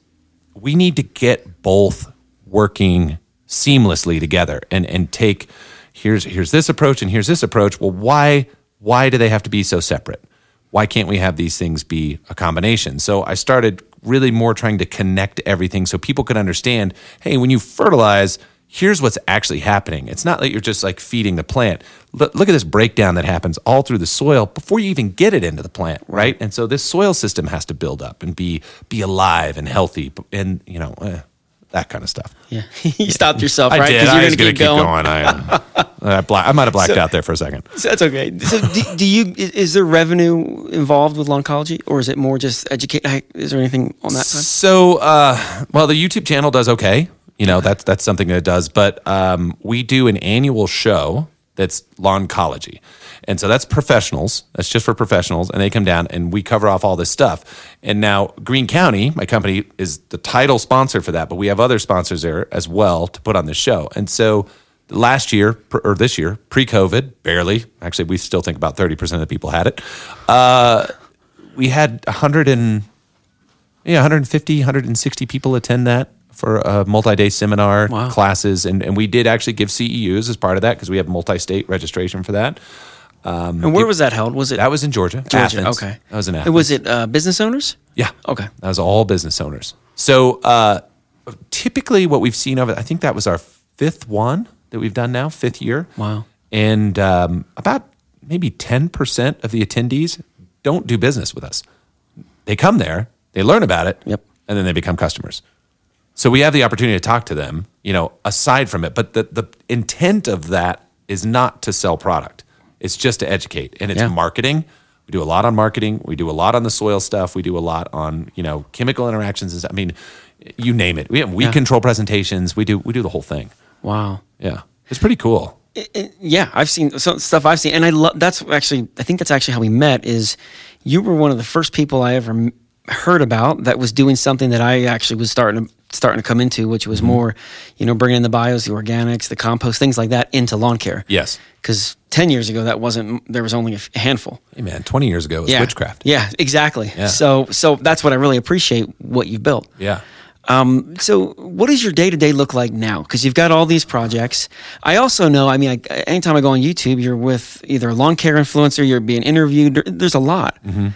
we need to get both working seamlessly together and and take here's here's this approach and here's this approach. Well, why why do they have to be so separate? Why can't we have these things be a combination? So I started really more trying to connect everything so people could understand, hey, when you fertilize, here's what's actually happening. It's not that you're just like feeding the plant. Look, look at this breakdown that happens all through the soil before you even get it into the plant, right? And so this soil system has to build up and be be alive and healthy. And you know, eh, that kind of stuff. Yeah, (laughs) you stopped yourself, I right? did. you're I was going keep going. I, uh, I, bla- I might have (laughs) blacked So- out there for a second. So that's okay. So do, do you? Is there revenue involved with Lawnology, or is it more just educate? Is there anything on that side? So, uh, well, the YouTube channel does okay. You know, that's that's something that it does. But um, we do an annual show that's Lawnology, and so that's professionals. That's just for professionals, and they come down and we cover off all this stuff. And now Greene County, my company, is the title sponsor for that, but we have other sponsors there as well to put on this show. And so. Last year or this year, pre-COVID, barely. Actually, we still think about thirty percent of the people had it. Uh, we had hundred and yeah, 150, 160 people attend that for a multi-day seminar Wow. classes, and, and we did actually give CEUs as part of that because we have multi-state registration for that. and where was that held? Was it That was in Georgia, Georgia? Athens. Okay, that was in Athens. Was it uh, business owners? Yeah. Okay. That was all business owners. So uh, typically, what we've seen over, I think that was our fifth one that we've done now, fifth year. Wow. And um, about maybe 10% of the attendees don't do business with us. They come there, they learn about it, Yep. and then they become customers. So we have the opportunity to talk to them, you know, aside from it. But the, the intent of that is not to sell product. It's just to educate. And it's Yeah. marketing. We do a lot on marketing. We do a lot on the soil stuff. We do a lot on, you know, chemical interactions. I mean, you name it. We have weed Yeah. control presentations. We do we do the whole thing. Wow. Yeah. It's pretty cool. Yeah, I've seen some stuff I've seen, and I love. That's actually, I think that's actually how we met. Is you were one of the first people I ever m- heard about that was doing something that I actually was starting to starting to come into, which was more, you know, bringing in the bios, the organics, the compost, things like that into lawn care. Yes. Because ten years ago, that wasn't. There was only a handful. Hey man, 20 years ago it was Yeah. witchcraft. Yeah, exactly. Yeah. So, so that's what I really appreciate what you've built. Yeah. Um, so, what does your day to day look like now? Because you've got all these projects. I also know, I mean, I, anytime I go on YouTube, you're with either a lawn care influencer, you're being interviewed. There's a lot. Mm-hmm.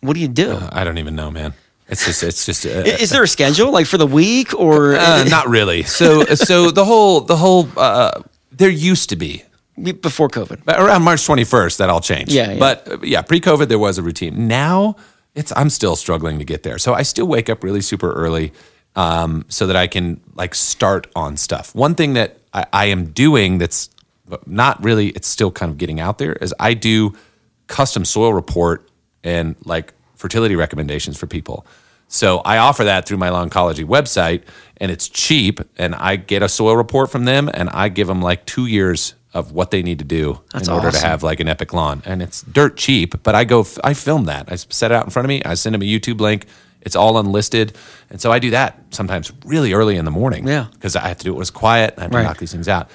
What do you do? I don't even know, man. It's just it's just uh, Is there a schedule like for the week or uh, not really. (laughs) So so the whole the whole uh, there used to be before COVID? Around March 21st, that all changed. Yeah, yeah. But uh, yeah, pre COVID, there was a routine. Now, it's I'm still struggling to get there. So I still wake up really super early um, so that I can like start on stuff. One thing that I, I am doing that's not really, it's still kind of getting out there is I do custom soil report and like fertility recommendations for people. So I offer that through my Lawnology website, and it's cheap. And I get a soil report from them, and I give them like two years of what they need to do That's in order to have like an epic lawn. And it's dirt cheap, but I go, I film that. I set it out in front of me. I send them a YouTube link. It's all unlisted, and so I do that sometimes really early in the morning. Yeah. because I have to do it when it's quiet. I have to Right. knock these things out,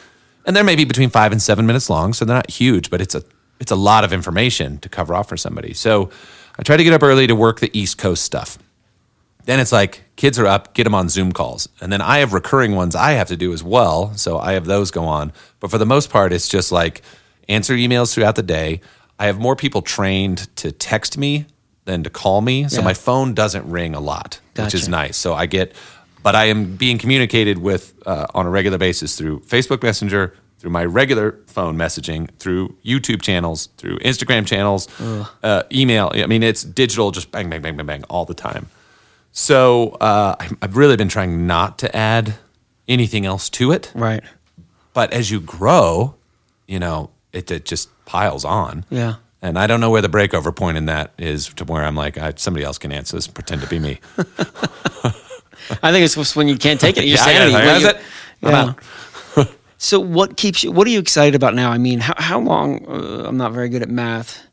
and they're maybe between five and seven minutes long, so they're not huge, but it's a it's a lot of information to cover off for somebody. So I try to get up early to work the East Coast stuff. Then it's like kids are up, get them on Zoom calls. And then I have recurring ones I have to do as well. So I have those go on. But for the most part, it's just like answer emails throughout the day. I have more people trained to text me than to call me. So Yeah. my phone doesn't ring a lot, which is nice. So I get, but I am being communicated with uh, on a regular basis through Facebook Messenger, through my regular phone messaging, through YouTube channels, through Instagram channels, uh, email. I mean, it's digital, just bang, bang, bang, bang, bang all the time. So uh, I- I've really been trying not to add anything else to it. Right. But as you grow, you know, it, it just piles on. Yeah. And I don't know where the breakover point in that is to where I'm like, I, somebody else can answer this and pretend to be me. (laughs) I think it's just when you can't take it. Your (laughs) Yeah, sanity. when that's you- it. I'm Yeah. out. So what keeps you? What are you excited about now? I mean, how, how long? Uh, I'm not very good at math.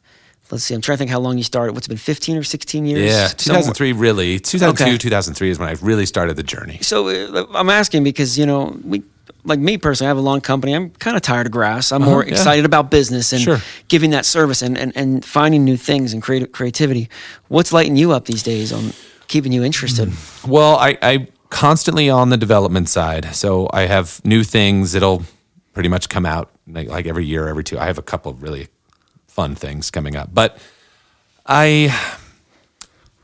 Let's see. I'm trying to think how long you started. What's it been 15 or 16 years? Yeah, Somewhere- 2003 really. 2002, Okay. 2003 is when I really started the journey. So uh, I'm asking because you know we. Like me personally, I have a long company. I'm kind of tired of grass. I'm more yeah. excited about business and Sure. giving that service and, and, and finding new things and creative creativity. What's lighting you up these days on keeping you interested? Well, I, I constantly on the development side. So I have new things that'll pretty much come out like, like every year, every two. I have a couple of really fun things coming up, but I,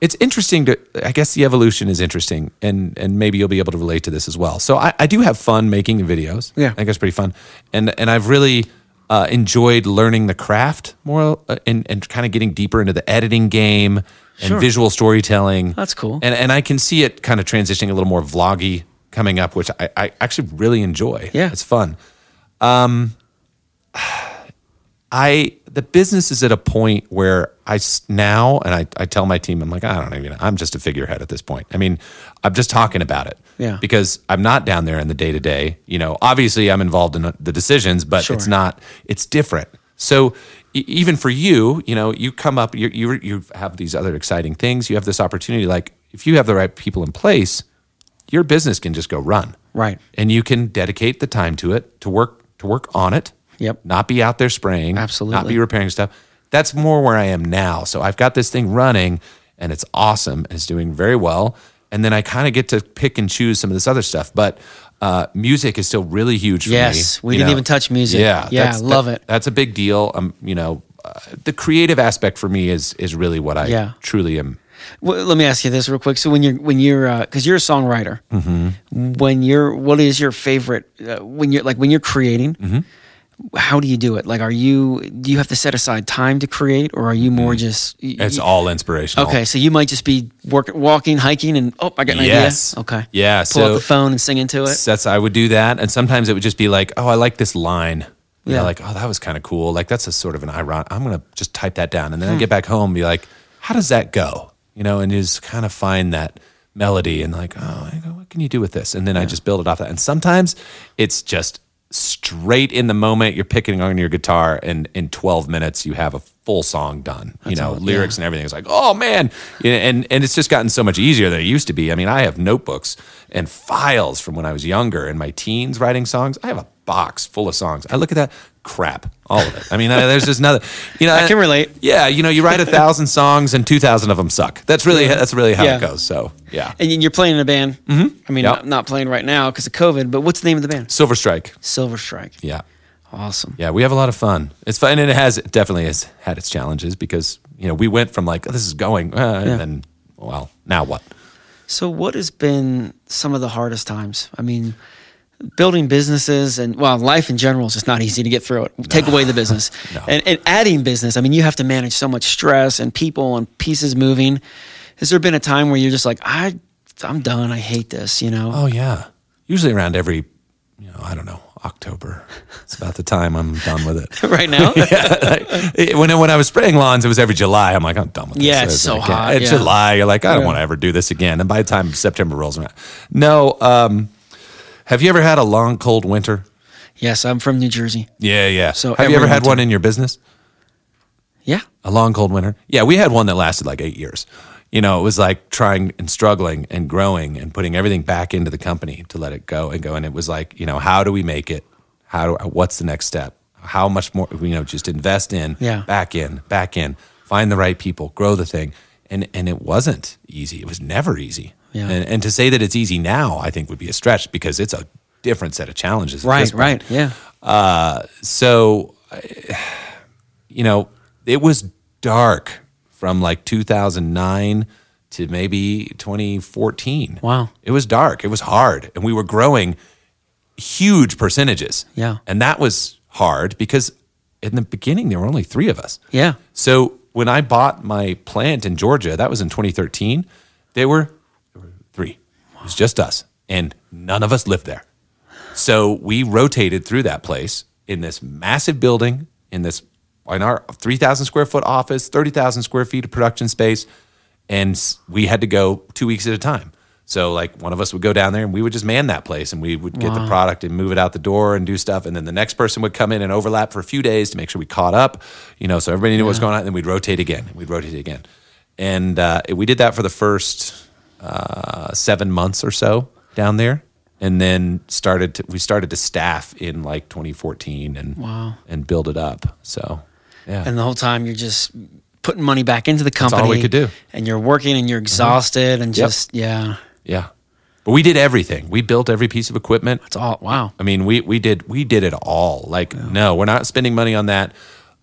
it's interesting to, I guess the evolution is interesting and, and maybe you'll be able to relate to this as well. So I, I do have fun making videos. Yeah. I think it's pretty fun. And, and I've really, uh, enjoyed learning the craft more uh, and, and kind of getting deeper into the editing game and Sure. visual storytelling. That's cool. And and I can see it kind of transitioning a little more vloggy coming up, which I, I actually really enjoy. Yeah. it's fun. Um, I the business is at a point where I now and I, I tell my team I'm like I don't even I'm just a figurehead at this point. I mean I'm just talking about it. Yeah. Because I'm not down there in the day to day. You know, obviously I'm involved in the decisions, but Sure. it's not. It's different. So even for you, you know, you come up, you you you have these other exciting things. You have this opportunity. Like if you have the right people in place, your business can just go run Right. and you can dedicate the time to it to work to work on it Yep. not be out there spraying Absolutely. not be repairing stuff that's more where i am now so i've got this thing running and it's awesome and it's doing very well and then i kind of get to pick and choose some of this other stuff but uh, music is still really huge for me Yes, we didn't know. even touch music. yeah Yeah, love that- it. that's a big deal um you know uh, the creative aspect for me is is really what i Yeah. truly am Well, let me ask you this real quick. So when you're when you're because you're a songwriter, Mm-hmm. when you're what is your favorite uh, when you're like when you're creating? Mm-hmm. How do you do it? Like, are you do you have to set aside time to create, or are you more just? y- Mm-hmm. it's y- all inspirational okay. So you might just be work, walking, hiking, and oh, I got an Yes. idea. Okay. Yeah, Pull so- out the phone and sing into it. That's I would do that, and sometimes it would just be like, oh, I like this line. Yeah, Yeah. like oh, that was kind of cool. Like that's a sort of an ironic. I'm gonna just type that down, and then I Hmm. get back home and be like, how does that go? You know, and just kind of find that melody and like, oh, what can you do with this? And then I just build it off that. And sometimes it's just straight in the moment. You're picking on your guitar, and in 12 minutes you have a full song done. you know, all- lyrics and everything. It's like, oh man, and and it's just gotten so much easier than it used to be. I mean, I have notebooks and files from when I was younger in my teens writing songs. I have a box full of songs. I look at that crap, all of it. I mean, there's just another. You know, I can relate. Yeah, you know, you write a thousand songs and two thousand of them suck. That's really that's really how Yeah. it goes. So yeah, And you're playing in a band. Mm-hmm. I mean, Yep. not, not playing right now because of COVID. But what's the name of the band? Silver Strike. Silver Strike. Yeah. Awesome. Yeah, we have a lot of fun. It's fun, and it has it definitely has had its challenges because you know we went from like oh, this is going, uh, Yeah. and then well now what? So, what has been some of the hardest times? I mean, building businesses and well, life in general is just not easy to get through it. Take away the business (laughs) No. and, and adding business. I mean, you have to manage so much stress and people and pieces moving. Has there been a time where you're just like, I, I'm done. I hate this. You know? Oh yeah, usually around every you know I don't know October. It's about the time I'm done with it. (laughs) right now. (laughs) It- when when I was spraying lawns, it was every July. I'm like, I'm done with this. Yeah, it's so hot, It's yeah. July. You're like, I don't Yeah. want to ever do this again. And by the time September rolls around, no. Um, have you ever had a long cold winter? yes, I'm from New Jersey. Yeah, yeah. So have you ever had winter. one in your business? Yeah. A long cold winter? Yeah, we had one that lasted like eight years. You know, it was like trying and struggling and growing and putting everything back into the company to let it go and go. And it was like, you know, how do we make it? How do, what's the next step? How much more, you know, just invest in, Yeah. back in, back in, find the right people, grow the thing. And, and it wasn't easy. It was never easy. Yeah. And, and to say that it's easy now, I think would be a stretch because it's a different set of challenges. Right. Right. Yeah. Uh, so you know it was dark from like 2009 to maybe 2014 Wow. it was dark it was hard and we were growing huge percentages Yeah. and that was hard because in the beginning there were only three of us Yeah. so when i bought my plant in georgia that was in 2013 they were, there were it was just us and none of us lived there so we rotated through that place in this massive building, in this in our three thousand square foot office, thirty thousand square feet of production space, and we had to go two weeks at a time. So like one of us would go down there and we would just man that place and we would get the product and move it out the door and do stuff, and then the next person would come in and overlap for a few days to make sure we caught up, you know, so everybody knew what was going on. And then we'd rotate again, and we'd rotate again, and uh, we did that for the first uh, seven months or so down there, and then started to, we started to staff in like 2014 and Wow. and build it up. So yeah, And the whole time you're just putting money back into the company. all we could do. Mm-hmm. And you're working and you're exhausted and Yep. just yeah. yeah. But we did everything. We built every piece of equipment. It's all wow. I mean, we we did we did it all. Like, no, we're not spending money on that.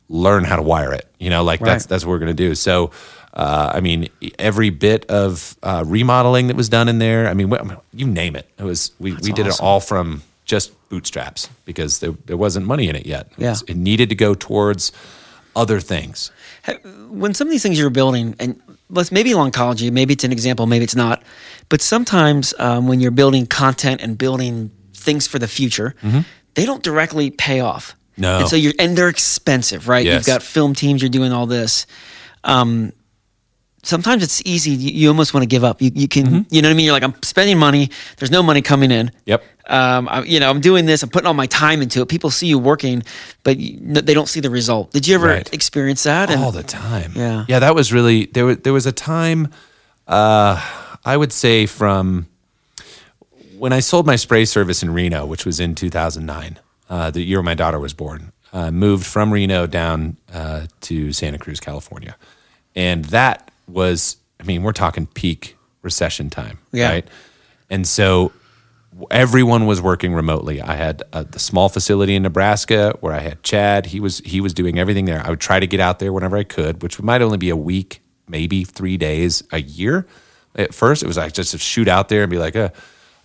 Learn how to wire it. You know, like that's that's what we're gonna do. So, uh, I mean, every bit of uh, remodeling that was done in there. I mean, you name it. It was we we did it all from just bootstraps because there, there wasn't money in it yet. It, Yeah. was- it needed to go towards other things. when some of these things you're building, and let's maybe Lawnology, maybe it's an example, maybe it's not, but sometimes um, when you're building content and building things for the future, they don't directly pay off. Mm-hmm. No. and so you're and they're expensive, right? Yes. You've got film teams, you're doing all this. Um, sometimes it's easy. You, you almost want to give up. You, you can, Mm-hmm. you know what I mean? You're like, I'm spending money. There's no money coming in. Yep. Um, I, you know, I'm doing this. I'm putting all my time into it. People see you working, but you, they don't see the result. Did you ever Right. experience that? And- all the time. Yeah. yeah. That was really there. Was there was a time, uh, I would say from when I sold my spray service in Reno, which was in 2009, uh, the year my daughter was born. Uh, moved from Reno down uh, to Santa Cruz, California, and that was, I mean, we're talking peak recession time, Yeah. right? And so everyone was working remotely. I had uh, the small facility in Nebraska where I had Chad. He was he was doing everything there. I would try to get out there whenever I could, which might only be a week, maybe three days a year. At first, it was like just to shoot out there and be like, uh,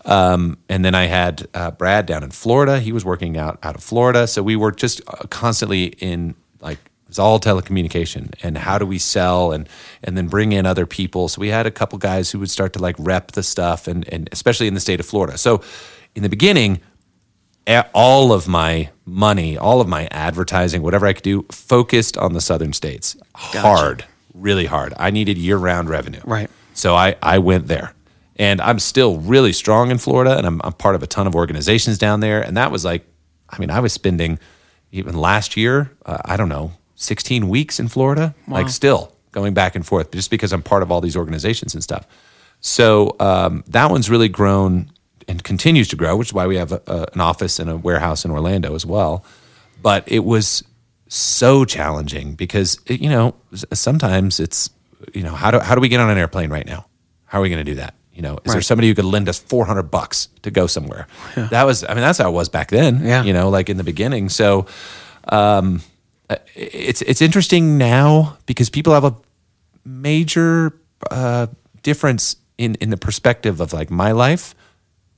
um, and then I had uh, Brad down in Florida. He was working out out of Florida, so we were just uh, constantly in like it was all telecommunication and how do we sell and and then bring in other people. So we had a couple guys who would start to like rep the stuff and and especially in the state of Florida. So in the beginning, all of my money, all of my advertising, whatever I could do, focused on the southern states. Hard, really hard. I needed year round revenue. Right. So I, I went there. And I'm still really strong in Florida and I'm, I'm part of a ton of organizations down there. And that was like, I mean, I was spending even last year, uh, I don't know, 16 weeks in Florida, like still going back and forth just because I'm part of all these organizations and stuff. So um, that one's really grown and continues to grow, which is why we have a, a, an office and a warehouse in Orlando as well. But it was so challenging because it, you know sometimes it's you know how do how do we get on an airplane right now? How are we going to do that? You know, is there somebody who could lend us four hundred bucks to go somewhere? That was I mean that's how it was back then. Yeah. you know, like in the beginning. So um, uh, it's it's interesting now because people have a major uh, difference in in the perspective of like my life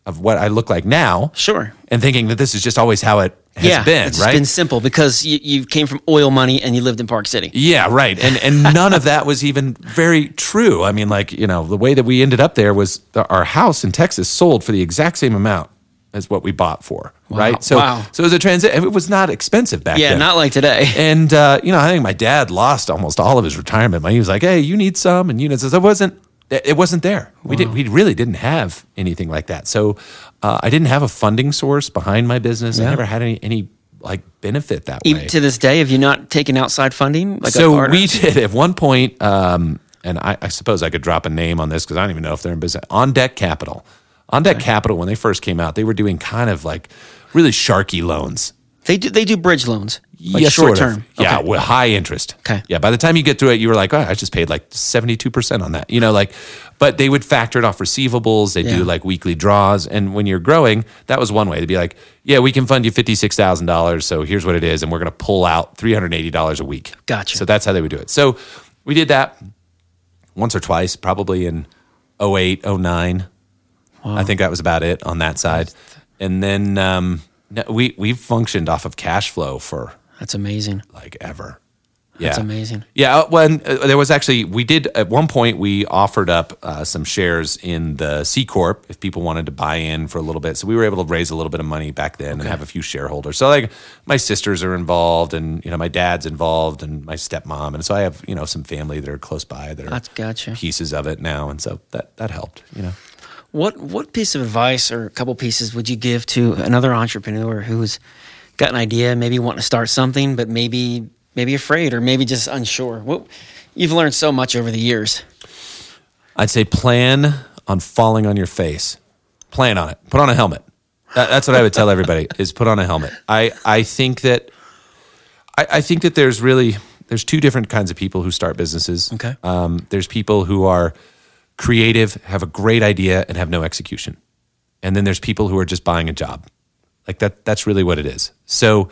of what I look like now Sure. and thinking that this is just always how it has yeah, been, it's right? been simple because you, you came from oil money and you lived in Park City. yeah, right. And and (laughs) none of that was even very true. I mean, like you know, the way that we ended up there was the, our house in Texas sold for the exact same amount as what we bought for, right? So Wow. so it was a transit. It was not expensive back Yeah, then. Yeah, not like today. (laughs) And uh, you know, I think my dad lost almost all of his retirement money. He was like, "Hey, you need some," and you know, it wasn't. It wasn't there. We did. We really didn't have anything like that. So uh, I didn't have a funding source behind my business. I never had any any like benefit that way. Even to this day, have you not taken outside funding? Like so we (laughs) did at one point, um, and I, I suppose I could drop a name on this because I don't even know if they're in business. OnDeck Capital, OnDeck Capital, when they first came out, they were doing kind of like really sharky loans. they do they do bridge loans, like Yeah, short sort of. term. Yeah, Okay. with high interest. Okay. Yeah, by the time you get through it, you were like, oh, I just paid like 72% on that. You know, like, but they would factor it off receivables. They Yeah. do like weekly draws. And when you're growing, that was one way to be like, yeah, we can fund you $56,000. So here's what it is. And we're going to pull out $380 a week. Gotcha. So that's how they would do it. So we did that once or twice, probably in 08, 09. I think that was about it on that side. And then um, we, we've functioned off of cash flow for That's amazing. like ever. Yeah. That's amazing. Yeah, uh, when uh, there was actually we did at one point we offered up uh, some shares in the C corp if people wanted to buy in for a little bit. So we were able to raise a little bit of money back then and have a few shareholders. So like my sisters are involved and you know my dad's involved and my stepmom and so I have you know some family that are close by that are That's gotcha. pieces of it now and so that that helped, you know. What what piece of advice or a couple pieces would you give to another entrepreneur who's got an idea, maybe wanting to start something, but maybe maybe afraid or maybe just unsure? What you've learned so much over the years. I'd say plan on falling on your face. Plan on it. Put on a helmet. That, that's what I would tell everybody: (laughs) is put on a helmet. I I think that I, I think that there's really there's two different kinds of people who start businesses. Okay. Um, there's people who are creative, have a great idea, and have no execution, and then there's people who are just buying a job. Like that. That's really what it is. So.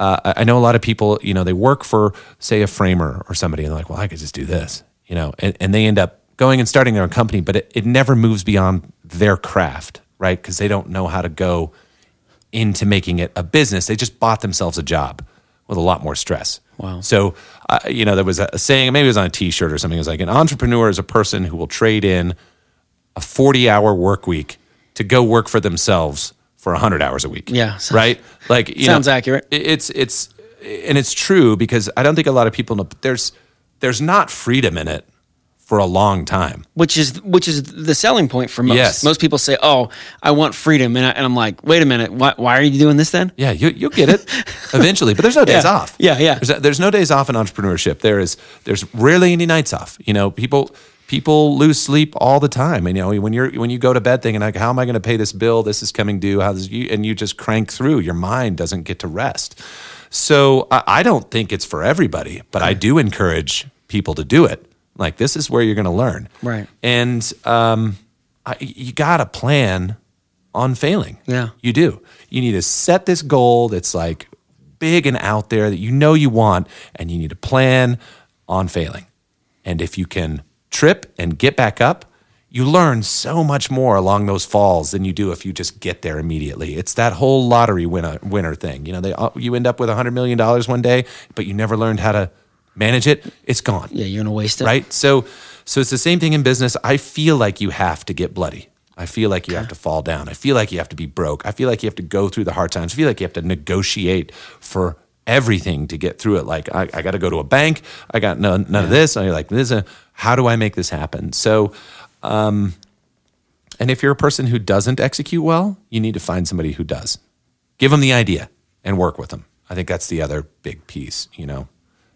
Uh, I know a lot of people, you know, they work for, say, a framer or somebody, and they're like, well, I could just do this, you know, and, and they end up going and starting their own company, but it, it never moves beyond their craft, right? Because they don't know how to go into making it a business. They just bought themselves a job with a lot more stress. Wow. So, uh, you know, there was a saying, maybe it was on a t shirt or something. It was like, an entrepreneur is a person who will trade in a 40 hour work week to go work for themselves for 100 hours a week. Yeah, sounds- Right? Like, you Sounds know, accurate. It's, it's, and it's true because I don't think a lot of people know, there's, there's not freedom in it for a long time. which is which is the selling point for most. Yes. Most people say, "Oh, I want freedom," and, I, and I'm like, "Wait a minute, why, why are you doing this then?" Yeah, you, you'll get it (laughs) eventually, but there's no days Yeah. off. Yeah, yeah. There's, there's no days off in entrepreneurship. There is there's rarely any nights off. You know, people people lose sleep all the time. And you know, when you're when you go to bed thinking like, how am I going to pay this bill? This is coming due. How does you and you just crank through. Your mind doesn't get to rest. So I, I don't think it's for everybody, but I do encourage people to do it. Like this is where you're going to learn. Right. And um, I, you got to plan on failing. Yeah. You do. You need to set this goal that's like big and out there that you know you want, and you need to plan on failing. And if you can trip and get back up, you learn so much more along those falls than you do if you just get there immediately. It's that whole lottery winner, winner thing. You know, they, uh, you end up with $100 million one one day, but you never learned how to manage it. It's gone Yeah, you're gonna waste it, right? So, so it's the same thing in business. I feel like you have to get bloody. I feel like you have to fall down. I feel like you have to be broke. I feel like you have to go through the hard times. I feel like you have to negotiate for everything to get through it. Like I, I got to go to a bank. I got no, none of this. And you're like, this is a, how do I make this happen? So, um, and if you're a person who doesn't execute well, you need to find somebody who does. Give them the idea and work with them. I think that's the other big piece. You know,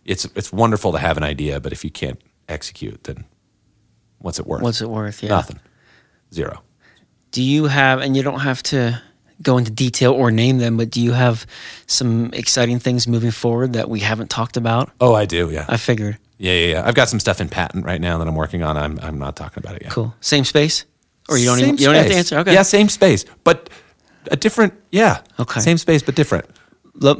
it's it's wonderful to have an idea, but if you can't execute, then what's it worth? What's it worth? Yeah. Nothing. Zero. Do you have, and you don't have to go into detail or name them, but do you have some exciting things moving forward that we haven't talked about? Oh, I do. Yeah. I figured. yeah, yeah, yeah. I've got some stuff in patent right now that I'm working on. I'm I'm not talking about it yet. Cool. Same space, or you don't Same even you don't have to answer. Okay. Yeah, same space, but a different. Yeah. Okay. Same space, but different.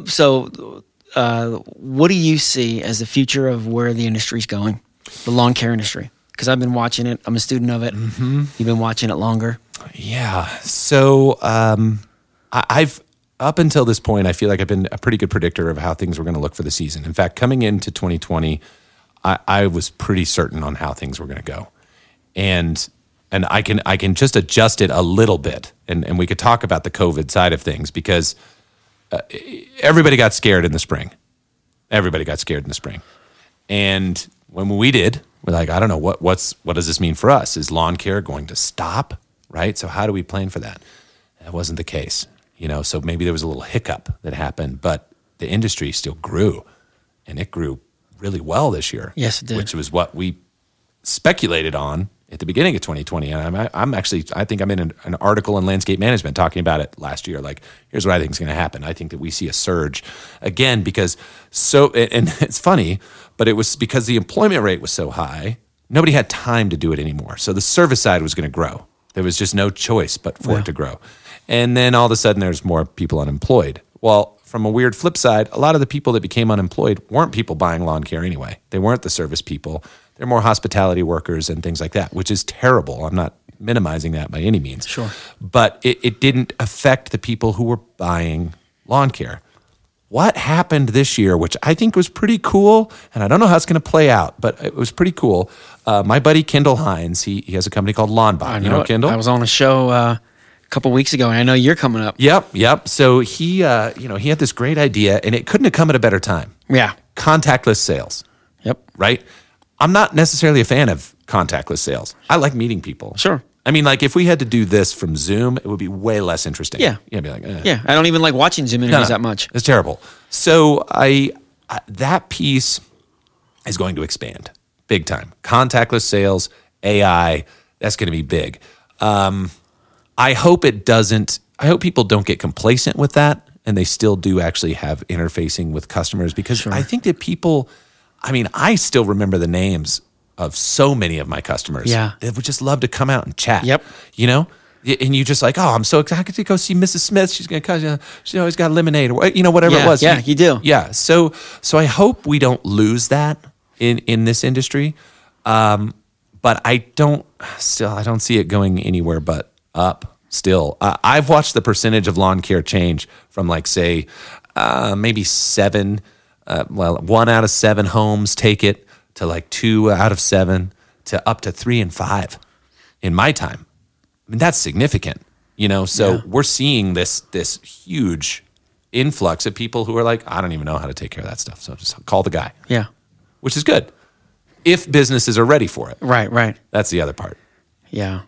So, uh, what do you see as the future of where the industry's going, the lawn care industry? Because I've been watching it. I'm a student of it. Mm-hmm. You've been watching it longer. Yeah. So um, I, I've up until this point, I feel like I've been a pretty good predictor of how things were going to look for the season. In fact, coming into 2020, I, I was pretty certain on how things were going to go, and and I can I can just adjust it a little bit, and and we could talk about the COVID side of things because uh, everybody got scared in the spring. Everybody got scared in the spring, and when we did, we're like, I don't know what what's what does this mean for us? Is lawn care going to stop? Right. So how do we plan for that? That wasn't the case, you know. So maybe there was a little hiccup that happened, but the industry still grew, and it grew really well this year. Yes, it did. Which was what we speculated on at the beginning of 2020. And I'm, I'm actually, I think I'm in an, an article in landscape management talking about it last year. Like, here's what I think is going to happen. I think that we see a surge again because so, and and (laughs) it's funny, but it was because the employment rate was so high, nobody had time to do it anymore. So the service side was going to grow. There was just no choice but for it to grow. And then all of a sudden, there's more people unemployed. Well, from a weird flip side, a lot of the people that became unemployed weren't people buying lawn care anyway. They weren't the service people. They're more hospitality workers and things like that, which is terrible. I'm not minimizing that by any means. Sure. But it, it didn't affect the people who were buying lawn care. What happened this year, which I think was pretty cool, and I don't know how it's going to play out, but it was pretty cool. Uh, my buddy Kendall Hines, he, he has a company called Lawnbot. You know it. Kendall? I was on a show uh, a couple weeks ago, and I know you're coming up. Yep, yep. So he, uh, you know, he had this great idea, and it couldn't have come at a better time. Yeah. Contactless sales, Yep. right? I'm not necessarily a fan of contactless sales. I like meeting people. Sure. I mean, like if we had to do this from Zoom, it would be way less interesting. Yeah. Yeah, be like, eh. Yeah. I don't even like watching Zoom interviews that much. It's terrible. So I, I that piece is going to expand big time. Contactless sales, AI, that's going to be big. Um, I hope it doesn't. I hope people don't get complacent with that, and they still do actually have interfacing with customers because I think that people. I mean, I still remember the names of so many of my customers. Yeah. that would just love to come out and chat. Yep. You know. And you just like, oh, I'm so excited to go see Mrs. Smith. She's gonna come. you know, She always got lemonade or you know whatever Yeah, it was. yeah, you do. Yeah. So so I hope we don't lose that in in this industry. Um, but I don't still I don't see it going anywhere but up. Still, uh, I've watched the percentage of lawn care change from like say uh, maybe seven, uh, well, one out of seven homes take it to like two out of seven to up to three and five in my time. I mean, that's significant, you know. So Yeah. we're seeing this this huge influx of people who are like, I don't even know how to take care of that stuff, so just call the guy, Yeah. which is good if businesses are ready for it. Right. Right. That's the other part. Yeah.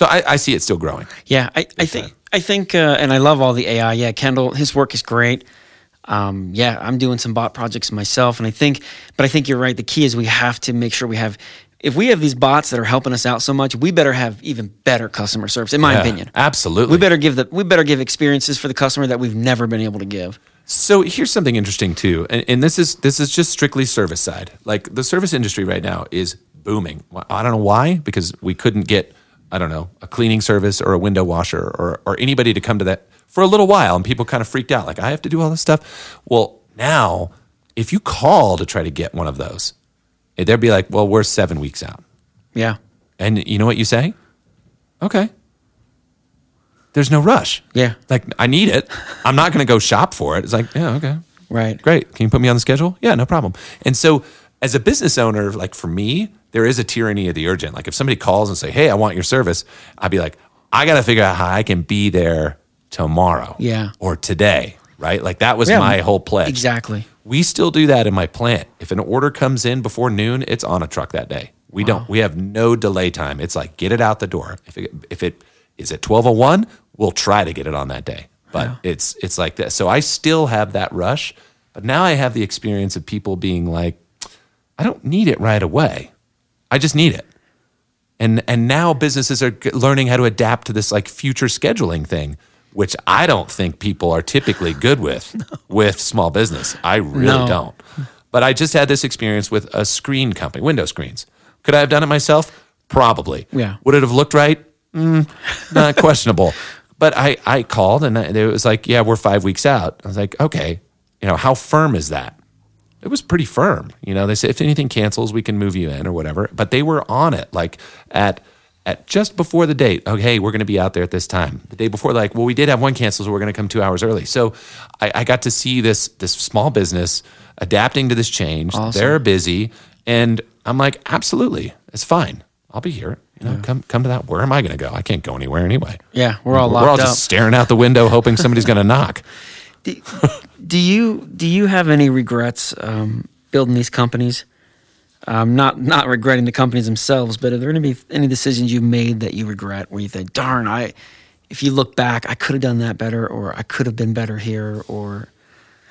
So I, I see it still growing. Yeah, I, I think I think, uh, and I love all the AI. Yeah, Kendall, his work is great. Um, yeah, I'm doing some bot projects myself, and I think, but I think you're right. The key is we have to make sure we have. If we have these bots that are helping us out so much, we better have even better customer service. In my Yeah, opinion, absolutely. we better give the we better give experiences for the customer that we've never been able to give. So here's something interesting too, and, and this is this is just strictly service side. Like the service industry right now is booming. I don't know why, because we couldn't get I don't know a cleaning service or a window washer or or anybody to come to that for a little while, and people kind of freaked out. Like I have to do all this stuff. Well, now if you call to try to get one of those, they'd be like, "Well, we're seven weeks out," Yeah, and you know what you say? Okay. There's no rush. Yeah. Like I need it. I'm not going to go shop for it. It's like, yeah, okay. right. Great. Can you put me on the schedule? Yeah, no problem. And so as a business owner, like for me, there is a tyranny of the urgent. Like if somebody calls and say, "Hey, I want your service," I'd be like, "I got to figure out how I can be there tomorrow." Yeah. Or today, right? Like that was Yeah, my whole pledge. Exactly. We still do that in my plant. If an order comes in before noon, it's on a truck that day. We don't. We have no delay time. It's like get it out the door. If it, if it is at twelve oh one, we'll try to get it on that day. But it's it's like this. So I still have that rush, but now I have the experience of people being like, I don't need it right away. I just need it. And and now businesses are learning how to adapt to this like future scheduling thing, which I don't think people are typically good with (laughs) with small business. I really No. don't. But I just had this experience with a screen company, window screens. Could I have done it myself? Probably. Yeah. Would it have looked right? Mm, not (laughs) questionable. But I, I called and it was like, yeah, we're five weeks out. I was like, okay, you know, how firm is that? It was pretty firm. You know, they said if anything cancels, we can move you in or whatever. But they were on it, like at at just before the date. Okay, we're going to be out there at this time. The day before, like, well, we did have one cancel, so we're going to come two hours early. So I, I got to see this this small business adapting to this change. They're busy, and I'm like, absolutely, it's fine. I'll be here. You know, come come to that. Where am I going to go? I can't go anywhere anyway. Yeah, we're all We're all locked up. just staring out the window, hoping somebody's going to knock. (laughs) do, do you do you have any regrets um, building these companies? Um, not not regretting the companies themselves, but are there going to be any decisions you've made that you regret, where you think, "Darn, I," if you look back, I could have done that better, or I could have been better here, or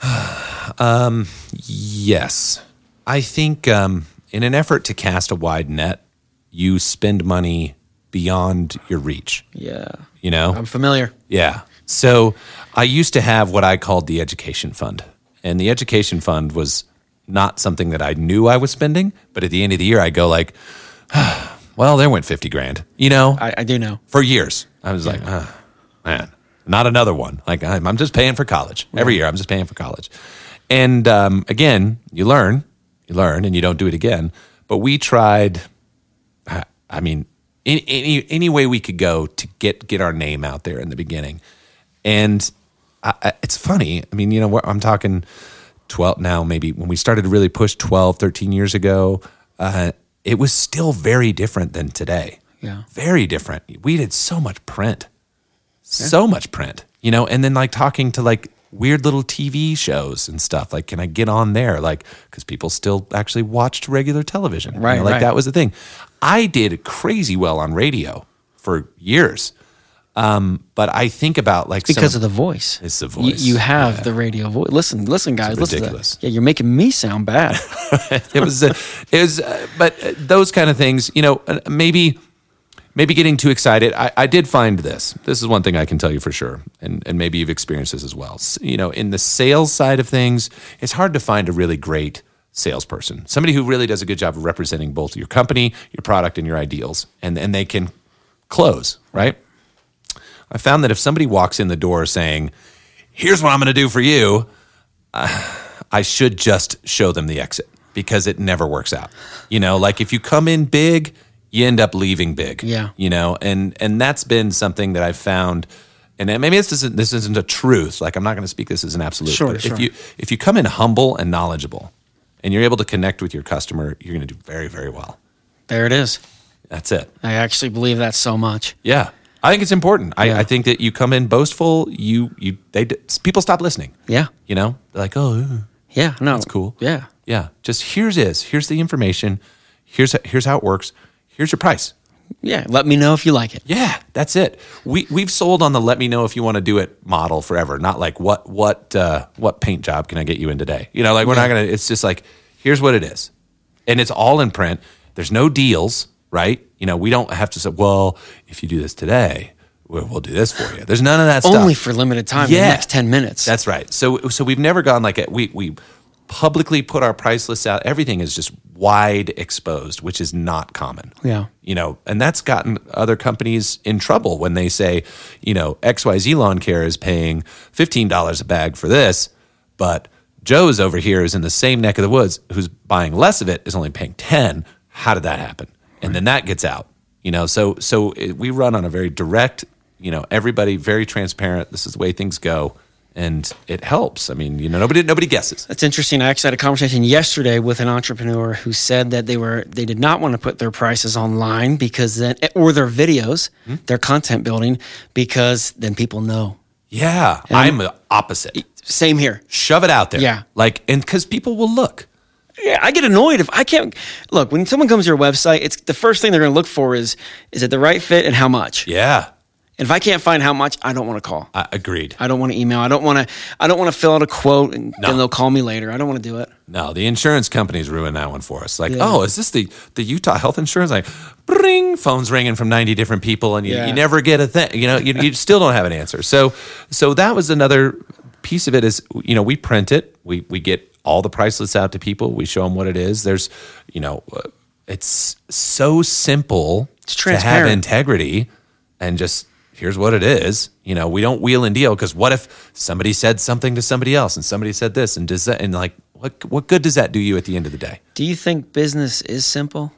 (sighs) um, Yes. I think um, in an effort to cast a wide net, you spend money beyond your reach, yeah, you know? I'm familiar. yeah. So I used to have what I called the education fund. And the education fund was not something that I knew I was spending, but at the end of the year, I go like, (sighs) well, there went 50 grand, you know? I, I do know. for years. I was like, ah, man, not another one. Like I'm, I'm just paying for college every year. I'm just paying for college. And um, again, you learn, you learn, and you don't do it again. But we tried. I- I mean, any, any any way we could go to get get our name out there in the beginning, and I, I, it's funny. I mean, you know, I'm talking 12 now, maybe when we started to really push 12, 13 years ago, uh, it was still very different than today. Yeah. Very different. We did so much print, so much print, you know, and then like talking to like weird little TV shows and stuff. Like, can I get on there? Like, because people still actually watched regular television. you know, Right, like right. that was the thing. I did crazy well on radio for years. Um, but I think about like some- Because of the voice. It's the You- voice, You, have the radio voice. Listen, listen, guys. Listen to ridiculous. Yeah, you're making me sound bad. (laughs) it was, uh, it was, uh, but uh, those kind of things, you know, uh, maybe, maybe getting too excited. I, I did find this. This is one thing I can tell you for sure, and and maybe you've experienced this as well. You know, in the sales side of things, it's hard to find a really great salesperson, somebody who really does a good job of representing both your company, your product, and your ideals, and and they can close right. I found that if somebody walks in the door saying, "Here's what I'm going to do for you," (sighs) I should just show them the exit because it never works out. You know, like if you come in big, you end up leaving big. Yeah. You know, and and that's been something that I've found and maybe this isn't this isn't a truth. Like I'm not going to speak this as an absolute. Sure, but sure. if you if you come in humble and knowledgeable and you're able to connect with your customer, you're going to do very, very well. There it is. That's it. I actually believe that so much. Yeah. I think it's important. I, Yeah. I think that you come in boastful, you you they people stop listening. Yeah. You know, they're like, oh, uh, Yeah. No. that's cool. Yeah. yeah. Just here's is here's the information. Here's here's how it works. Here's your price. Yeah. Let me know if you like it. Yeah, that's it. We we've sold on the let me know if you want to do it model forever. Not like what what uh, what paint job can I get you in today? You know, like we're not gonna. It's just like here's what it is, and it's all in print. There's no deals, right? You know, we don't have to say, well, if you do this today, we'll, we'll do this for you. There's none of that stuff. Only for limited time. The Yeah. next ten minutes. That's right. So so we've never gone like a, we we publicly put our price lists out. Everything is just wide exposed, which is not common. Yeah. You know, and that's gotten other companies in trouble when they say, you know, XYZ Lawn Care is paying $15 a bag for this, but Joe's over here is in the same neck of the woods who's buying less of it is only paying 10. How did that happen? And then that gets out. You know, so so it, we run on a very direct, you know, everybody very transparent. This is the way things go and it helps. I mean, you know, nobody nobody guesses. That's interesting. I actually had a conversation yesterday with an entrepreneur who said that they were they did not want to put their prices online because then or their videos, Hmm? their content building because then people know. Yeah, I'm the opposite. Same here. Shove it out there. Yeah. Like and cuz people will look. Yeah, I get annoyed if I can't look when someone comes to your website. It's the first thing they're going to look for is is it the right fit and how much. Yeah. And if I can't find how much, I don't want to call. I agreed. I don't want to email. I don't want to. I don't want to fill out a quote and No. then they'll call me later. I don't want to do it. No, the insurance companies ruined that one for us. Like, Yeah. oh, is this the the Utah health insurance? Like, bring phones ringing from ninety different people, and you, Yeah. you never get a thing. You know, you, you still don't have an answer. So, so that was another piece of it. Is you know, we print it, we we get all the price lists out to people, we show them what it is. There's, you know, uh, it's so simple It's to have integrity, and just here's what it is. You know, we don't wheel and deal because what if somebody said something to somebody else and somebody said this and does that and like what what good does that do you at the end of the day? Do you think business is simple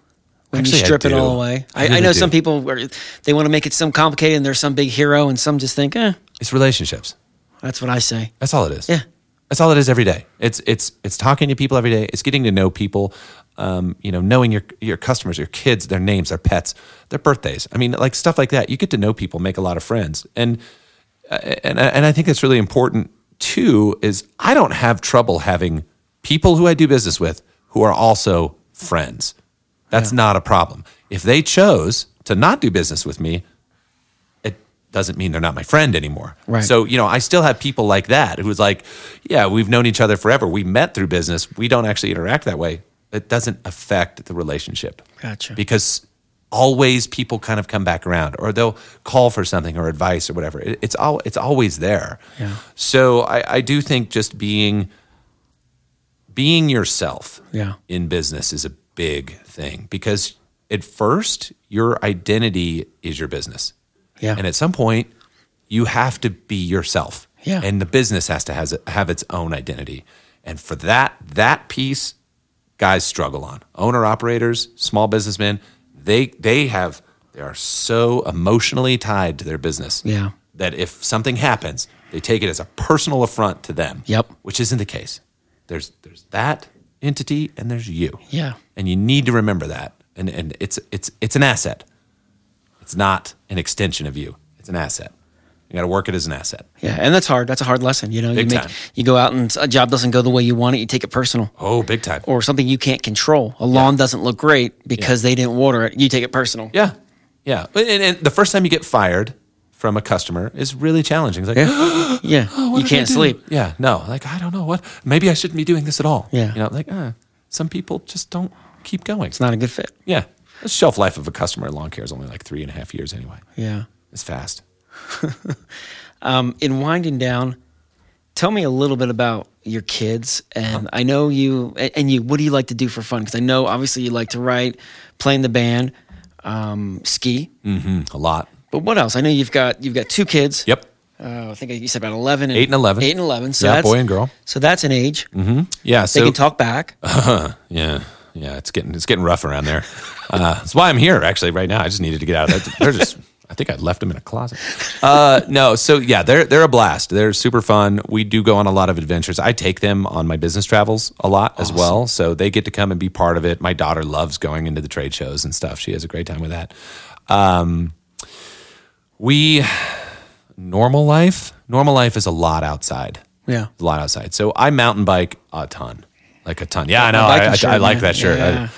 when Actually, you strip it all away? I I, I, know do. some people where they want to make it some complicated and there's some big hero, and some just think, eh, It's relationships. that's what I say. That's all it is. Yeah. That's all it is every day. It's it's it's talking to people every day. It's getting to know people. Um, you know, knowing your your customers, your kids, their names, their pets, their birthdays. I mean, like stuff like that. You get to know people, make a lot of friends, and uh, and and I think it's really important too. Is I don't have trouble having people who I do business with who are also friends. That's not a problem. If they chose to not do business with me, doesn't mean they're not my friend anymore. Right. So, you know, I still have people like that who's like, yeah, we've known each other forever. We met through business. We don't actually interact that way. It doesn't affect the relationship. Gotcha. Because always people kind of come back around or they'll call for something or advice or whatever. It, it's all it's always there. Yeah. So I, I do think just being being yourself Yeah. in business is a big thing because at first your identity is your business. Yeah. And at some point you have to be yourself. Yeah. And the business has to has have its own identity. And for that that piece guys struggle on. Owner operators, small businessmen, they they have they are so emotionally tied to their business. Yeah. That if something happens, they take it as a personal affront to them. Yep. Which isn't the case. There's there's that entity and there's you. Yeah. And you need to remember that. And and it's it's it's an asset. It's not an extension of you. It's an asset. You got to work it as an asset. Yeah, and that's hard. That's a hard lesson. You know, Big you make time. you go out and a job doesn't go the way you want it, you take it personal. Oh, big time. Or something you can't control. A lawn doesn't look great because they didn't water it. You take it personal. Yeah, yeah. And, and the first time you get fired from a customer is really challenging. It's like, Yeah. (gasps) yeah. (gasps) "Oh, you can't sleep. Yeah, no. Like I don't know what. Maybe I shouldn't be doing this at all. Yeah. you know, like uh, some people just don't keep going. It's not a good fit. Yeah, the shelf life of a customer in lawn care is only like three and a half years anyway. Yeah. It's fast. (laughs) Um, in winding down, tell me a little bit about your kids. And I know you and you. What do you like to do for fun? Because I know obviously you like to write, play in the band, um, ski. Mm, a lot. But what else? I know you've got you've got two kids. Yep. Uh, I think you said about eleven. And, Eight and 11. Eight and eleven. So Yeah, that's, boy and girl. So that's an age. Yeah. They So can talk back. Uh, (laughs) huh. yeah, yeah, it's getting it's getting rough around there. (laughs) Uh, that's why I'm here actually right now. I just needed to get out of that. They're just. I think I left them in a closet. Uh, no, so yeah, they're they're a blast. They're super fun. We do go on a lot of adventures. I take them on my business travels a lot as well, so they get to come and be part of it. My daughter loves going into the trade shows and stuff. She has a great time with that. Um, we normal life. Normal life is a lot outside. Yeah. a lot outside. So I mountain bike a ton, like a ton. Yeah, I know. I, I, shirt, I like that shirt. I- Yeah.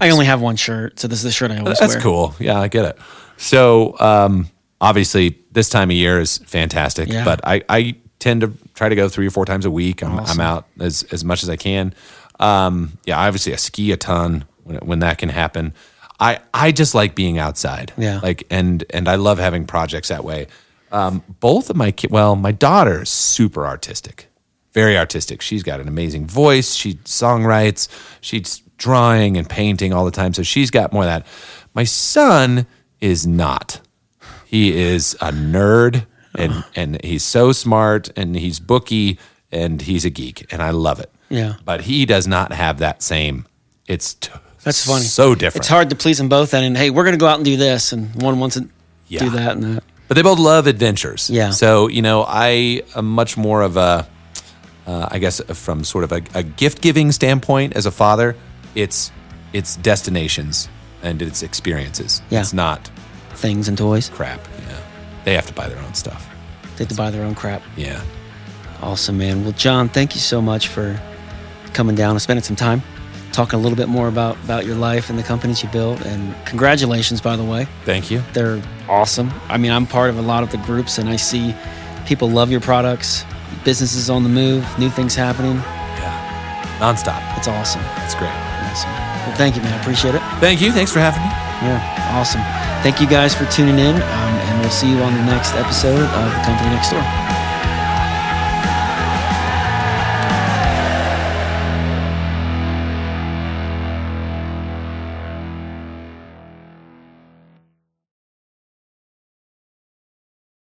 I only have one shirt, so this is the shirt I always wear. that's wear. cool. Yeah, I get it. So um, obviously, this time of year is fantastic. Yeah. But I, I tend to try to go three or four times a week. I'm, I'm out as as much as I can. Um, yeah, obviously, I ski a ton when when that can happen. I I just like being outside. Yeah. Like and and I love having projects that way. Um, both of my well, my daughter is super artistic, very artistic. She's got an amazing voice. She songwrites. She's drawing and painting all the time. So she's got more of that. My son is not. He is a nerd and and he's so smart and he's booky and he's a geek and I love it. Yeah. But he does not have that same. It's t- That's funny. So different. It's hard to please them both, and, and hey, we're going to go out and do this, and one wants to Yeah. do that and that. but they both love adventures. Yeah. So you know, I am much more of a, uh, I guess, from sort of a, a gift giving standpoint as a father. It's it's destinations and it's experiences. Yeah. It's not Things and toys. crap. Yeah. They have to buy their own stuff. They have to buy their own crap. Yeah. Awesome, man. Well, John, thank you so much for coming down and spending some time talking a little bit more about, about your life and the companies you built. And congratulations, by the way. Thank you. They're awesome. I mean, I'm part of a lot of the groups, and I see people love your products, businesses on the move, new things happening. Yeah. Nonstop. It's awesome. That's great. Awesome. Well, thank you, man. I appreciate it. Thank you. Thanks for having me. Yeah, awesome. Thank you guys for tuning in, um, and we'll see you on the next episode of The Company Next Door.